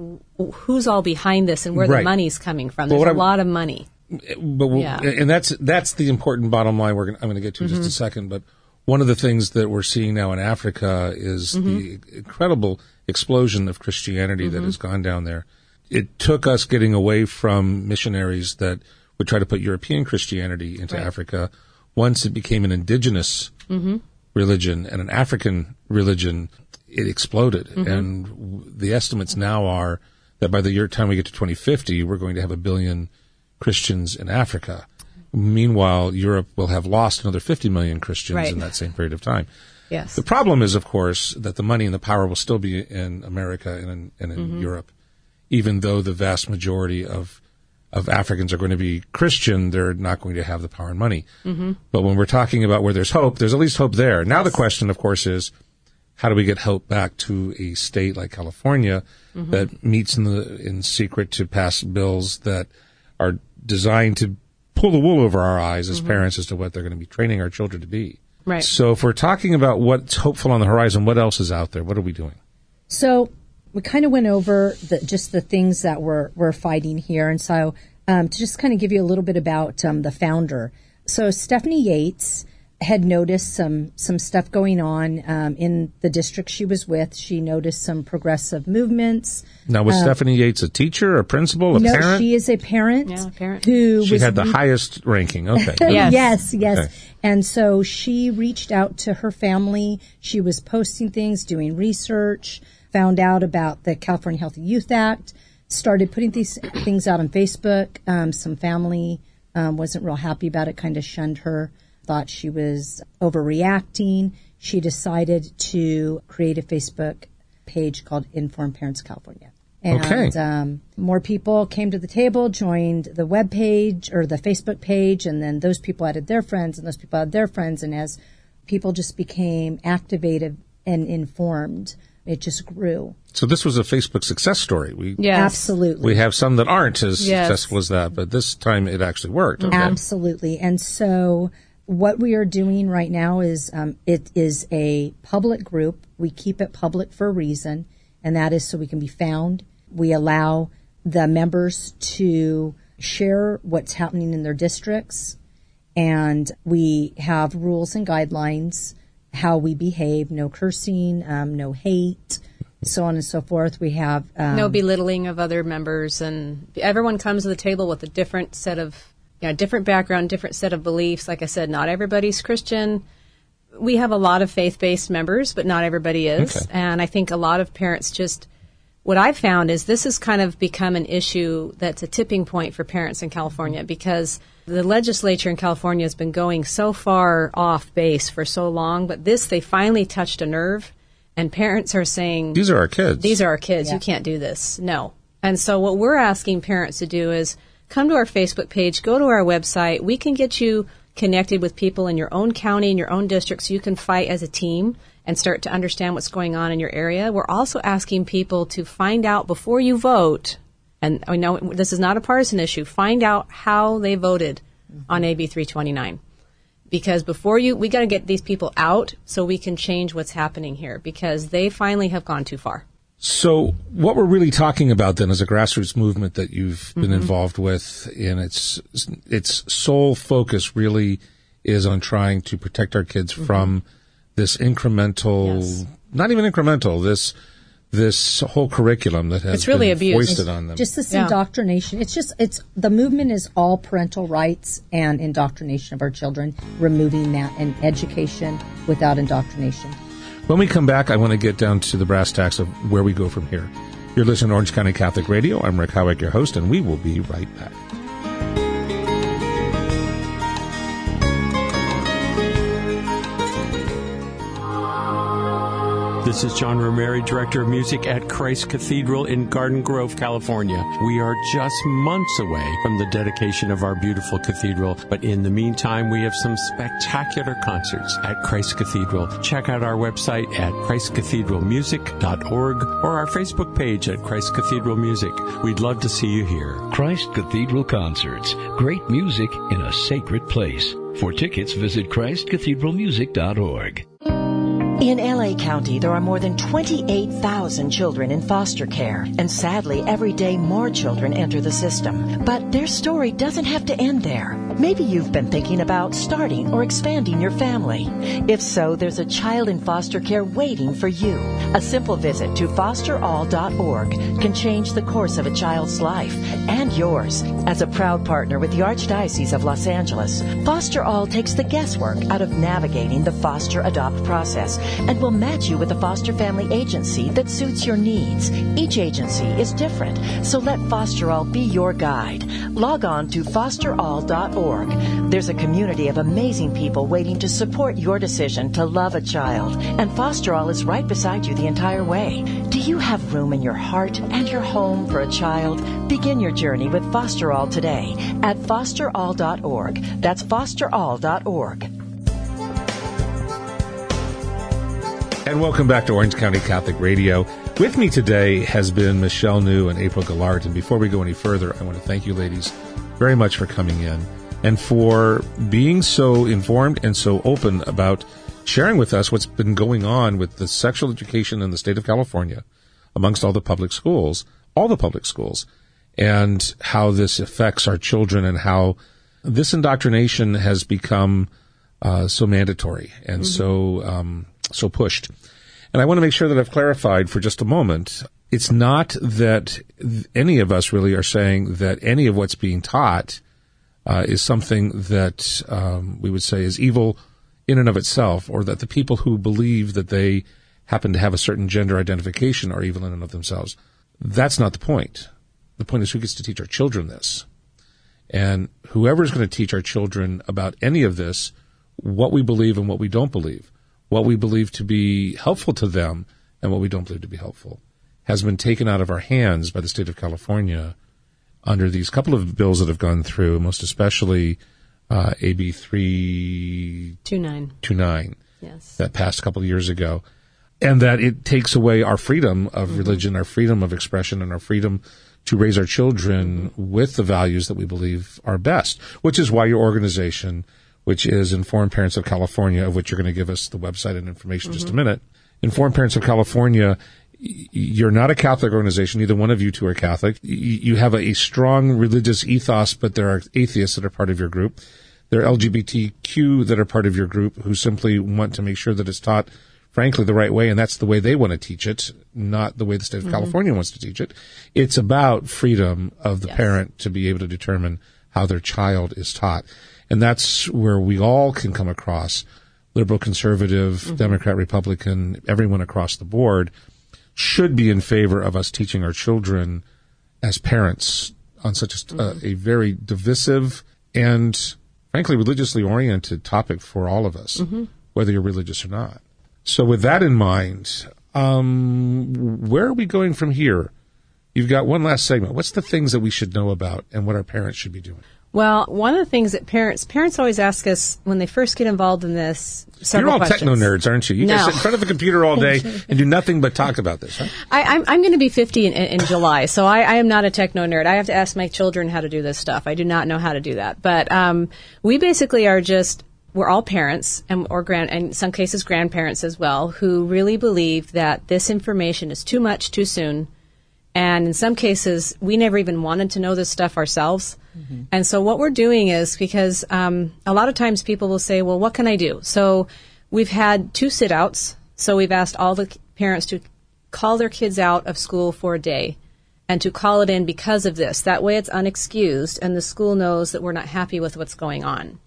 who's all behind this and where right. the money's coming from. There's a I, lot of money. But yeah. and that's that's the important bottom line. We're gonna, I'm going to get to mm-hmm. in just a second. But one of the things that we're seeing now in Africa is mm-hmm. the incredible explosion of Christianity mm-hmm. that has gone down there. It took us getting away from missionaries that would try to put European Christianity into Africa. Once it became an indigenous religion and an African religion, it exploded. And w- the estimates now are that by the year time we get to 2050, we're going to have a billion Christians in Africa. Meanwhile, Europe will have lost another 50 million Christians Right. in that same period of time. Yes. The problem is, of course, that the money and the power will still be in America and in, and in Mm-hmm. Europe, even though the vast majority of of Africans are going to be Christian. They're not going to have the power and money. Mm-hmm. But when we're talking about where there's hope, there's at least hope there. Now the question, of course, is how do we get hope back to a state like California Mm-hmm. that meets in the in secret to pass bills that are designed to pull the wool over our eyes as parents as to what they're going to be training our children to be. Mm-hmm. Right. So if we're talking about what's hopeful on the horizon, what else is out there? What are we doing? So we kind of went over the, just the things that we're we're fighting here, and so um, to just kind of give you a little bit about um, the founder. So Stephanie Yates had noticed some some stuff going on um, in the district she was with. She noticed some progressive movements. Now, was Stephanie Yates a teacher, a principal, a no, parent? she is a parent, Yeah, a parent. who She was had the re- highest ranking. Okay. Yes. yes, yes. Okay. And so she reached out to her family. She was posting things, doing research, found out about the California Healthy Youth Act, started putting these things out on Facebook. Um, some family um, wasn't real happy about it, kind of shunned her, thought she was overreacting. She decided to create a Facebook page called Informed Parents California. And Okay. um, more people came to the table, joined the web page or the Facebook page, and then those people added their friends, and those people added their friends. And as people just became activated and informed, it just grew. So this was a Facebook success story. We Yes. Absolutely. we have some that aren't as Yes. successful as that, but this time it actually worked. Okay. Absolutely. And so what we are doing right now is um, it is a public group. We keep it public for a reason, and that is so we can be found. We allow the members to share what's happening in their districts, and we have rules and guidelines how we behave no cursing, um, no hate, so on and so forth. We have um, no belittling of other members, and everyone comes to the table with a different set of, you know, different background, different set of beliefs. Like I said, not everybody's Christian. We have a lot of faith-based members, but not everybody is, Okay. and I think a lot of parents just. What I've found is this has kind of become an issue that's a tipping point for parents in California because the legislature in California has been going so far off base for so long, but this they finally touched a nerve, and parents are saying These are our kids. these are our kids. You can't do this. No. And so what we're asking parents to do is come to our Facebook page, go to our website. We can get you connected with people in your own county, in your own district, so you can fight as a team and start to understand what's going on in your area. We're also asking people to find out before you vote, and I know this is not a partisan issue, find out how they voted mm-hmm. on AB 329 because before you we got to get these people out so we can change what's happening here because they finally have gone too far So what we're really talking about then is a grassroots movement that you've been Mm-hmm. involved with, and its its sole focus really is on trying to protect our kids from this incremental, Mm-hmm. Yes. not even incremental, this this whole curriculum that has It's really been abused. foisted on them. Just this Yeah. indoctrination. It's just it's the movement is all parental rights and indoctrination of our children, removing that and education without indoctrination. When we come back, I want to get down to the brass tacks of where we go from here. You're listening to Orange County Catholic Radio. I'm Rick Howick, your host, and we will be right back. This is John Romeri, Director of Music at Christ Cathedral in Garden Grove, California. We are just months away from the dedication of our beautiful cathedral, but in the meantime, we have some spectacular concerts at Christ Cathedral. Check out our website at christcathedralmusic.org or our Facebook page at Christ Cathedral Music. We'd love to see you here. Christ Cathedral Concerts. Great music in a sacred place. For tickets, visit ChristCathedralMusic.org. In LA County, there are more than 28,000 children in foster care, and sadly, every day more children enter the system. But their story doesn't have to end there. Maybe you've been thinking about starting or expanding your family. If so, there's a child in foster care waiting for you. A simple visit to fosterall.org can change the course of a child's life and yours. As a proud partner with the Archdiocese of Los Angeles, Foster All takes the guesswork out of navigating the foster adopt process and will match you with a foster family agency that suits your needs. Each agency is different, so let Foster All be your guide. Log on to fosterall.org. There's a community of amazing people waiting to support your decision to love a child, and Foster All is right beside you the entire way. Do you have room in your heart and your home for a child? Begin your journey with Foster All today at fosterall.org. That's fosterall.org. And welcome back to Orange County Catholic Radio. With me today has been Michelle New and April Gallart. And before we go any further, I want to thank you ladies very much for coming in and for being so informed and so open about sharing with us what's been going on with the sexual education in the state of California amongst all the public schools, all the public schools, and how this affects our children and how this indoctrination has become uh, so mandatory and mm-hmm. so um, so pushed. And I want to make sure that I've clarified for just a moment. It's not that any of us really are saying that any of what's being taught uh, is something that um, we would say is evil in and of itself, or that the people who believe that they happen to have a certain gender identification are evil in and of themselves. That's not the point. The point is who gets to teach our children this. And whoever is going to teach our children about any of this, what we believe and what we don't believe, what we believe to be helpful to them and what we don't believe to be helpful has been taken out of our hands by the state of California under these couple of bills that have gone through, most especially uh, AB 329 yes. that passed a couple of years ago. And that it takes away our freedom of mm-hmm. religion, our freedom of expression, and our freedom to raise our children mm-hmm. with the values that we believe are best, which is why your organization – which is Informed Parents of California, of which you're going to give us the website and information mm-hmm. just a mm-hmm. minute. Informed Parents of California, you're not a Catholic organization. Neither one of you two are Catholic. You have a strong religious ethos, but there are atheists that are part of your group. There are LGBTQ that are part of your group who simply want to make sure that it's taught, frankly, the right way, and that's the way they want to teach it, not the way the state of mm-hmm. California wants to teach it. It's about freedom of the yes. parent to be able to determine how their child is taught. And that's where we all can come across liberal, conservative, mm-hmm. Democrat, Republican, everyone across the board should be in favor of us teaching our children as parents on such a, mm-hmm. a very divisive and frankly religiously oriented topic for all of us, mm-hmm. whether you're religious or not. So with that in mind, um, where are we going from here? You've got one last segment. What's the things that we should know about and what our parents should be doing? Well, one of the things that parents parents always ask us when they first get involved in this. You're all questions. techno nerds, aren't you? You no. guys sit in front of a computer all day and do nothing but talk about this. Huh? I, am I'm, I'm going to be 50 in, in July, so I, I, am not a techno nerd. I have to ask my children how to do this stuff. I do not know how to do that, but um, we basically are just we're all parents and or grand and in some cases grandparents as well who really believe that this information is too much too soon and in some cases, we never even wanted to know this stuff ourselves. Mm-hmm. And so what we're doing is because um, a lot of times people will say, well, what can I do? So we've had two sit outs. So we've asked all the parents to call their kids out of school for a day and to call it in because of this. That way it's unexcused and the school knows that we're not happy with what's going on.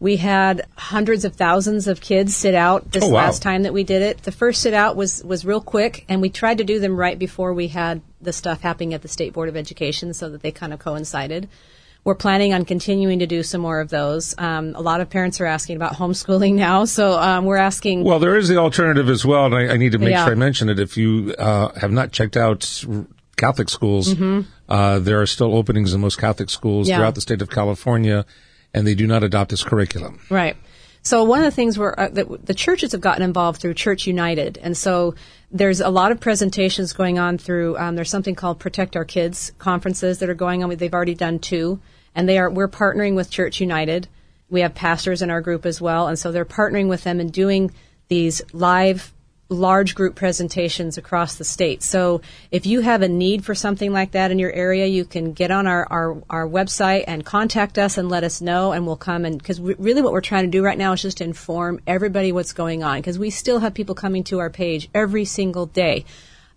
We had hundreds of thousands of kids sit out this oh, wow. last time that we did it. The first sit out was, was real quick, and we tried to do them right before we had the stuff happening at the State Board of Education so that they kind of coincided. We're planning on continuing to do some more of those. Um, a lot of parents are asking about homeschooling now, so um, we're asking. Well, there is the alternative as well, and I, I need to make yeah. sure I mention it. If you uh, have not checked out Catholic schools, mm-hmm. uh, there are still openings in most Catholic schools yeah. throughout the state of California and they do not adopt this curriculum. Right. So one of the things where uh, the churches have gotten involved through Church United, and so there's a lot of presentations going on through. Um, there's something called Protect Our Kids conferences that are going on. They've already done two, and they are. We're partnering with Church United. We have pastors in our group as well, and so they're partnering with them and doing these live large group presentations across the state. So if you have a need for something like that in your area, you can get on our, our, our website and contact us and let us know, and we'll come and because really what we're trying to do right now is just inform everybody what's going on because we still have people coming to our page every single day.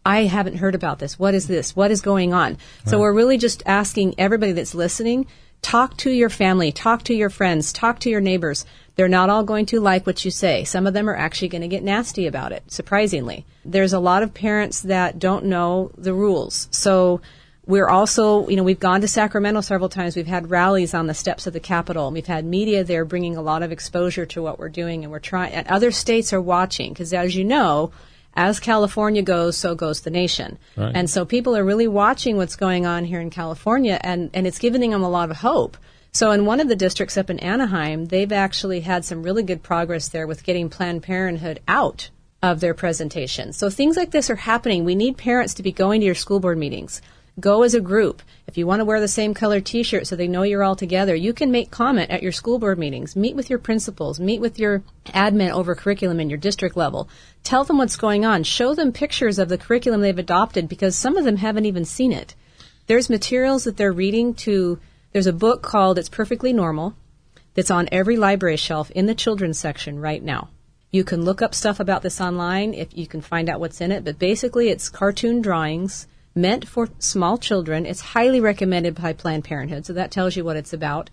I haven't heard about this. What is this? What is going on? So we're really just asking everybody that's listening talk to your family, talk to your friends, talk to your neighbors. They're not all going to like what you say. Some of them are actually going to get nasty about it, surprisingly. There's a lot of parents that don't know the rules. So we're also, you know, we've gone to Sacramento several times. We've had rallies on the steps of the Capitol. We've had media there bringing a lot of exposure to what we're doing, and we're trying. And other states are watching because, as you know, as California goes, so goes the nation. Right. And so people are really watching what's going on here in California, and, and it's giving them a lot of hope. So in one of the districts up in Anaheim, they've actually had some really good progress there with getting Planned Parenthood out of their presentation. So things like this are happening. We need parents to be going to your school board meetings. Go as a group. If you want to wear the same color t-shirt so they know you're all together, you can make comment at your school board meetings. Meet with your principals, meet with your admin over curriculum in your district level. Tell them what's going on. Show them pictures of the curriculum they've adopted because some of them haven't even seen it. There's materials that they're reading to there's a book called It's Perfectly Normal that's on every library shelf in the children's section right now. You can look up stuff about this online if you can find out what's in it, but basically it's cartoon drawings meant for small children. It's highly recommended by Planned Parenthood, so that tells you what it's about.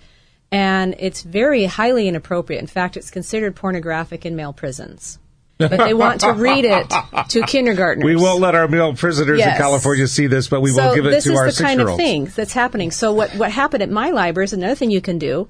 And it's very highly inappropriate. In fact, it's considered pornographic in male prisons. But they want to read it to kindergartners. We won't let our male prisoners in California see this, but we so will give it to our six-year-olds. this is the kind of thing that's happening. So what what happened at my library is another thing you can do.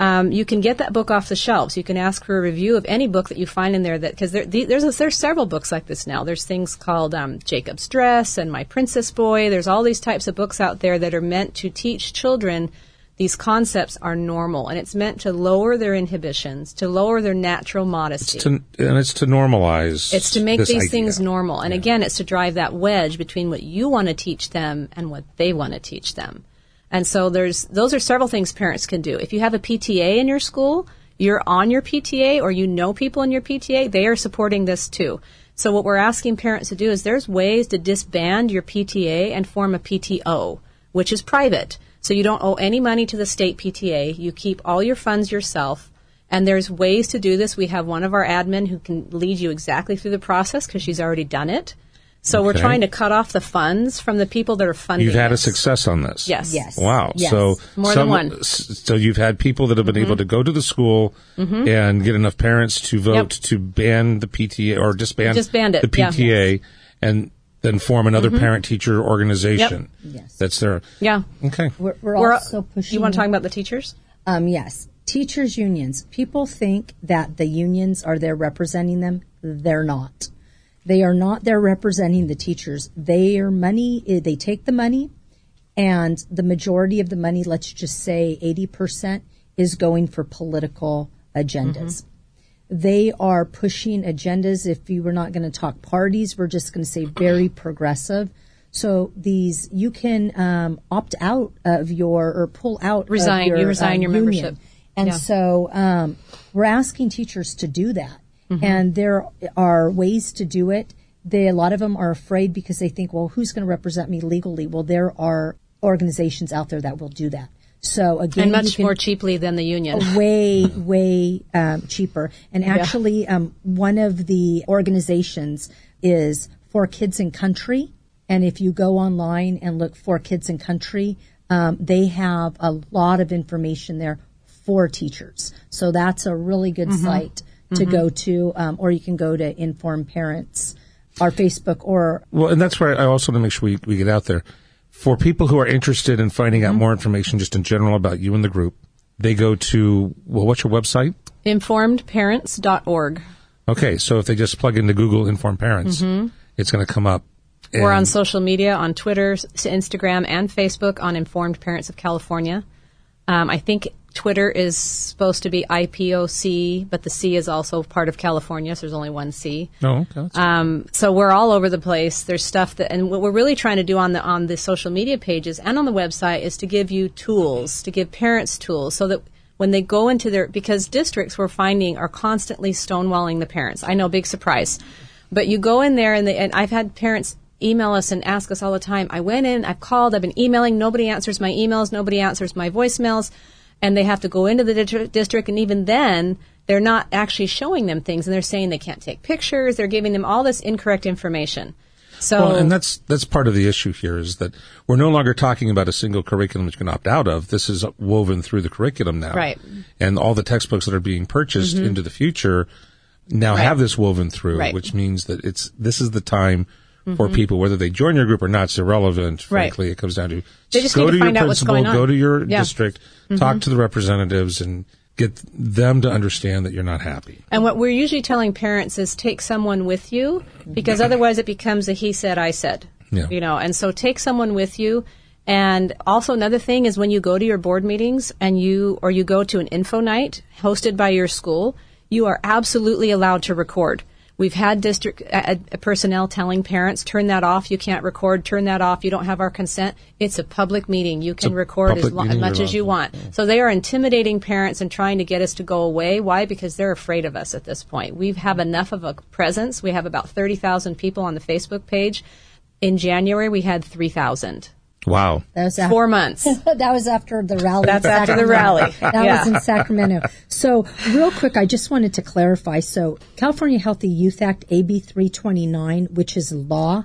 Um, you can get that book off the shelves. You can ask for a review of any book that you find in there. That because there, the, there's a, there's several books like this now. There's things called um, Jacob's Dress and My Princess Boy. There's all these types of books out there that are meant to teach children these concepts are normal, and it's meant to lower their inhibitions, to lower their natural modesty. To, and it's to normalize. It's to make these idea. things normal. And again, it's to drive that wedge between what you want to teach them and what they want to teach them. And so there's those are several things parents can do. If you have a PTA in your school, you're on your PTA or you know people in your PTA, they are supporting this too. So what we're asking parents to do is there's ways to disband your PTA and form a PTO, which is private. So you don't owe any money to the state PTA. You keep all your funds yourself. And there's ways to do this. We have one of our admin who can lead you exactly through the process because she's already done it. So we're trying to cut off the funds from the people that are funding. You've had a success on this. Yes. Yes. Wow. Yes. So More than one. So you've had people that have been mm-hmm. able to go to the school mm-hmm. and get enough parents to vote Yep. to ban the PTA or disband, Disband it, the yeah. PTA and then form another parent teacher organization. Yes. That's their Yeah. okay. We're, we're, We're- also pushing. You want to talk about the teachers? Um, yes, teachers' unions. People think that the unions are there representing them. They're not. They are not there representing the teachers. Their money, eh, they take the money, and the majority of the money, let's just say 80%, is going for political agendas. They are pushing agendas. If you were not going to talk parties, we're just going to say very progressive. So these, you can um, opt out of your or pull out. Resign. your, You resign um, your union. membership. And Yeah. so um, we're asking teachers to do that. And there are ways to do it. They, a lot of them are afraid because they think, well, who's going to represent me legally? Well, there are organizations out there that will do that. So again, And much can- more cheaply than the union. way way um, cheaper. And actually um, one of the organizations is for kids in country. And if you go online and look for kids in country um, they have a lot of information there for teachers. So that's a really good site to go to um, or you can go to inform parents our facebook or Well, and that's where I also want to make sure we, we get out there. For people who are interested in finding Mm-hmm. out more information just in general about you and the group, they go to, well, what's your website? Informedparents.org. Okay, so if they just plug into Google Informed Parents, it's going to come up. Mm-hmm. We're on social media, on Twitter, Instagram, and Facebook on Informed Parents of California. Um, I think Twitter is supposed to be IPOC, but the C is also part of California, so there's only one C. No, okay. Um, so we're all over the place. There's stuff that, and what we're really trying to do on the on the social media pages and on the website is to give you tools, to give parents tools, so that when they go into their because districts we're finding are constantly stonewalling the parents. I know, big surprise. But you go in there, and, they, and I've had parents email us and ask us all the time. I went in, I've called, I've been emailing, nobody answers my emails, nobody answers my voicemails, and they have to go into the di- district, and even then, they're not actually showing them things, and they're saying they can't take pictures. They're giving them all this incorrect information. So, Well, and that's that's part of the issue here is that we're no longer talking about a single curriculum that you can opt out of. This is woven through the curriculum now, Right. And all the textbooks that are being purchased mm-hmm. into the future now Right. have this woven through, Right. which means that it's this is the time for people whether they join your group or not. It's irrelevant. Right. Frankly, it comes down to They just go to to your find out what's principal, going on. go to your Yeah. Mm-hmm. district, talk to the representatives, and get them to understand that you're not happy. And what we're usually telling parents is take someone with you because otherwise it becomes a he said, I said. Yeah. You know, and so take someone with you. And also another thing is when you go to your board meetings and you, or you go to an info night hosted by your school, you are absolutely allowed to record. We've had district uh, personnel telling parents, turn that off, you can't record, turn that off, you don't have our consent. It's a public meeting. You can record as, lo- as much as you want. So they are intimidating parents and trying to get us to go away. Why? Because they're afraid of us at this point. We have enough of a presence. We have about 30,000 people on the Facebook page. In January, we had 3,000. Wow. That was after, Four months. that was after the rally. That's in after the rally. That Yeah. was in Sacramento. So, real quick, I just wanted to clarify. So, California Healthy Youth Act AB 329, which is law,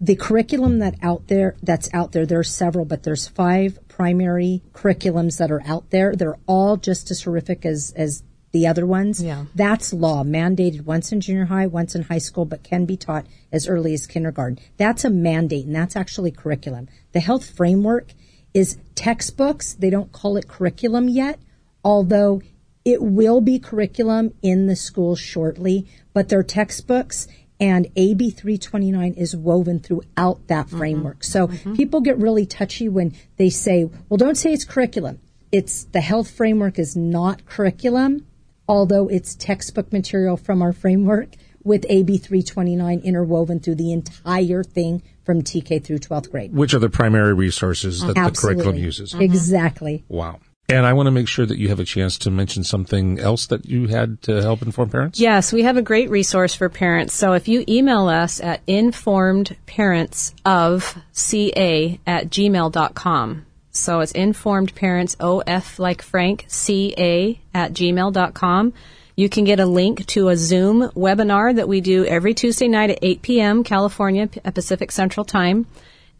the curriculum that out there that's out there, there are several, but there's five primary curriculums that are out there. They're all just as horrific as as the other ones. Yeah. That's law, mandated once in junior high, once in high school, but can be taught as early as kindergarten. That's a mandate, and that's actually curriculum. The health framework is textbooks. They don't call it curriculum yet, although it will be curriculum in the schools shortly, but they're textbooks. And AB 329 is woven throughout that mm-hmm. framework. So mm-hmm. people get really touchy when they say, well, don't say it's curriculum. It's the health framework is not curriculum although it's textbook material from our framework with AB 329 interwoven through the entire thing from TK through 12th grade. Which are the primary resources that the curriculum uses? Mm-hmm. Exactly. Wow. And I want to make sure that you have a chance to mention something else that you had to help inform parents. Yes, we have a great resource for parents. So if you email us at informedparentsofca at gmail.com. So it's informed parents, OF like Frank, CA at gmail.com. You can get a link to a Zoom webinar that we do every Tuesday night at 8 p.m. California Pacific Central Time.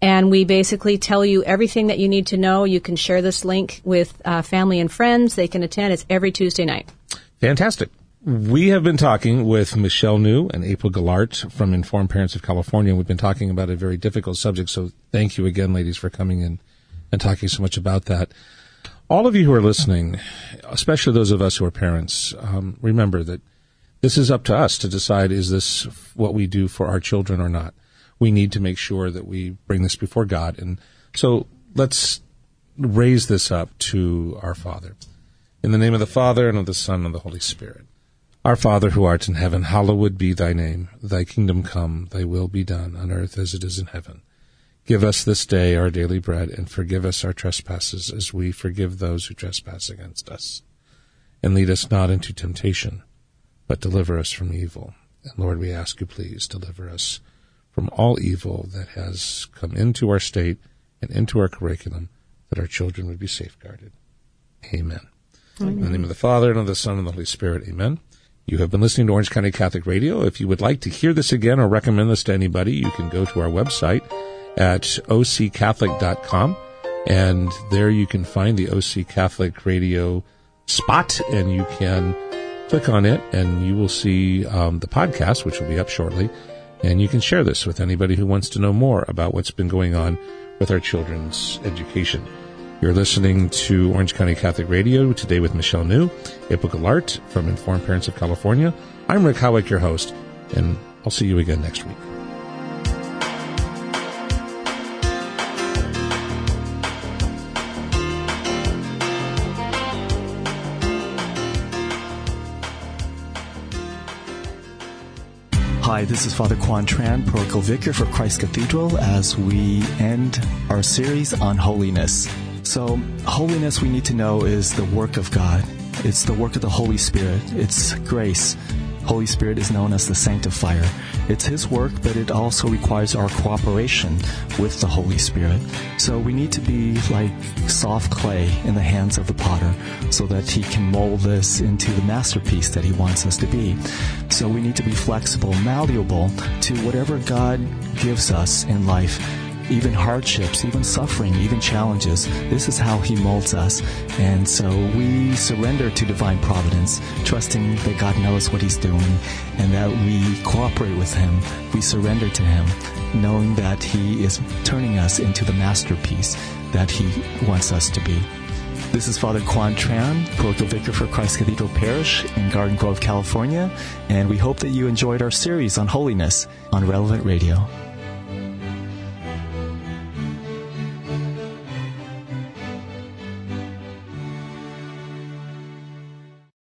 And we basically tell you everything that you need to know. You can share this link with uh, family and friends. They can attend. It's every Tuesday night. Fantastic. We have been talking with Michelle New and April Gallart from Informed Parents of California. We've been talking about a very difficult subject, so thank you again, ladies, for coming in and talking so much about that. All of you who are listening, especially those of us who are parents, um, remember that this is up to us to decide is this what we do for our children or not. We need to make sure that we bring this before God. And so let's raise this up to our Father. In the name of the Father, and of the Son, and of the Holy Spirit. Our Father who art in heaven, hallowed be thy name. Thy kingdom come, thy will be done, on earth as it is in heaven. Give us this day our daily bread, and forgive us our trespasses, as we forgive those who trespass against us. And lead us not into temptation, but deliver us from evil. And Lord, we ask you, please deliver us from all evil that has come into our state and into our curriculum, that our children would be safeguarded. Amen. In the name of the Father, and of the Son, and of the Holy Spirit. Amen. You have been listening to Orange County Catholic Radio. If you would like to hear this again or recommend this to anybody, you can go to our website at occatholic.com, and there you can find the OC Catholic Radio spot, and you can click on it, and you will see um, the podcast, which will be up shortly, and you can share this with anybody who wants to know more about what's been going on with our children's education. You're listening to Orange County Catholic Radio today with Michelle New, April Gallart from Informed Parents of California. I'm Rick Howick, your host, and I'll see you again next week. Hi, this is Father Quan Tran, parochial vicar for Christ Cathedral, as we end our series on holiness. So, holiness we need to know is the work of God. It's the work of the Holy Spirit. It's grace. Holy Spirit is known as the sanctifier. It's His work, but it also requires our cooperation with the Holy Spirit. So we need to be like soft clay in the hands of the potter so that He can mold us into the masterpiece that He wants us to be. So we need to be flexible, malleable to whatever God gives us in life even hardships, even suffering, even challenges. This is how He molds us. And so we surrender to divine providence, trusting that God knows what He's doing and that we cooperate with Him. We surrender to Him, knowing that He is turning us into the masterpiece that He wants us to be. This is Father Quan Tran, parochial vicar for Christ Cathedral Parish in Garden Grove, California, and we hope that you enjoyed our series on holiness on Relevant Radio.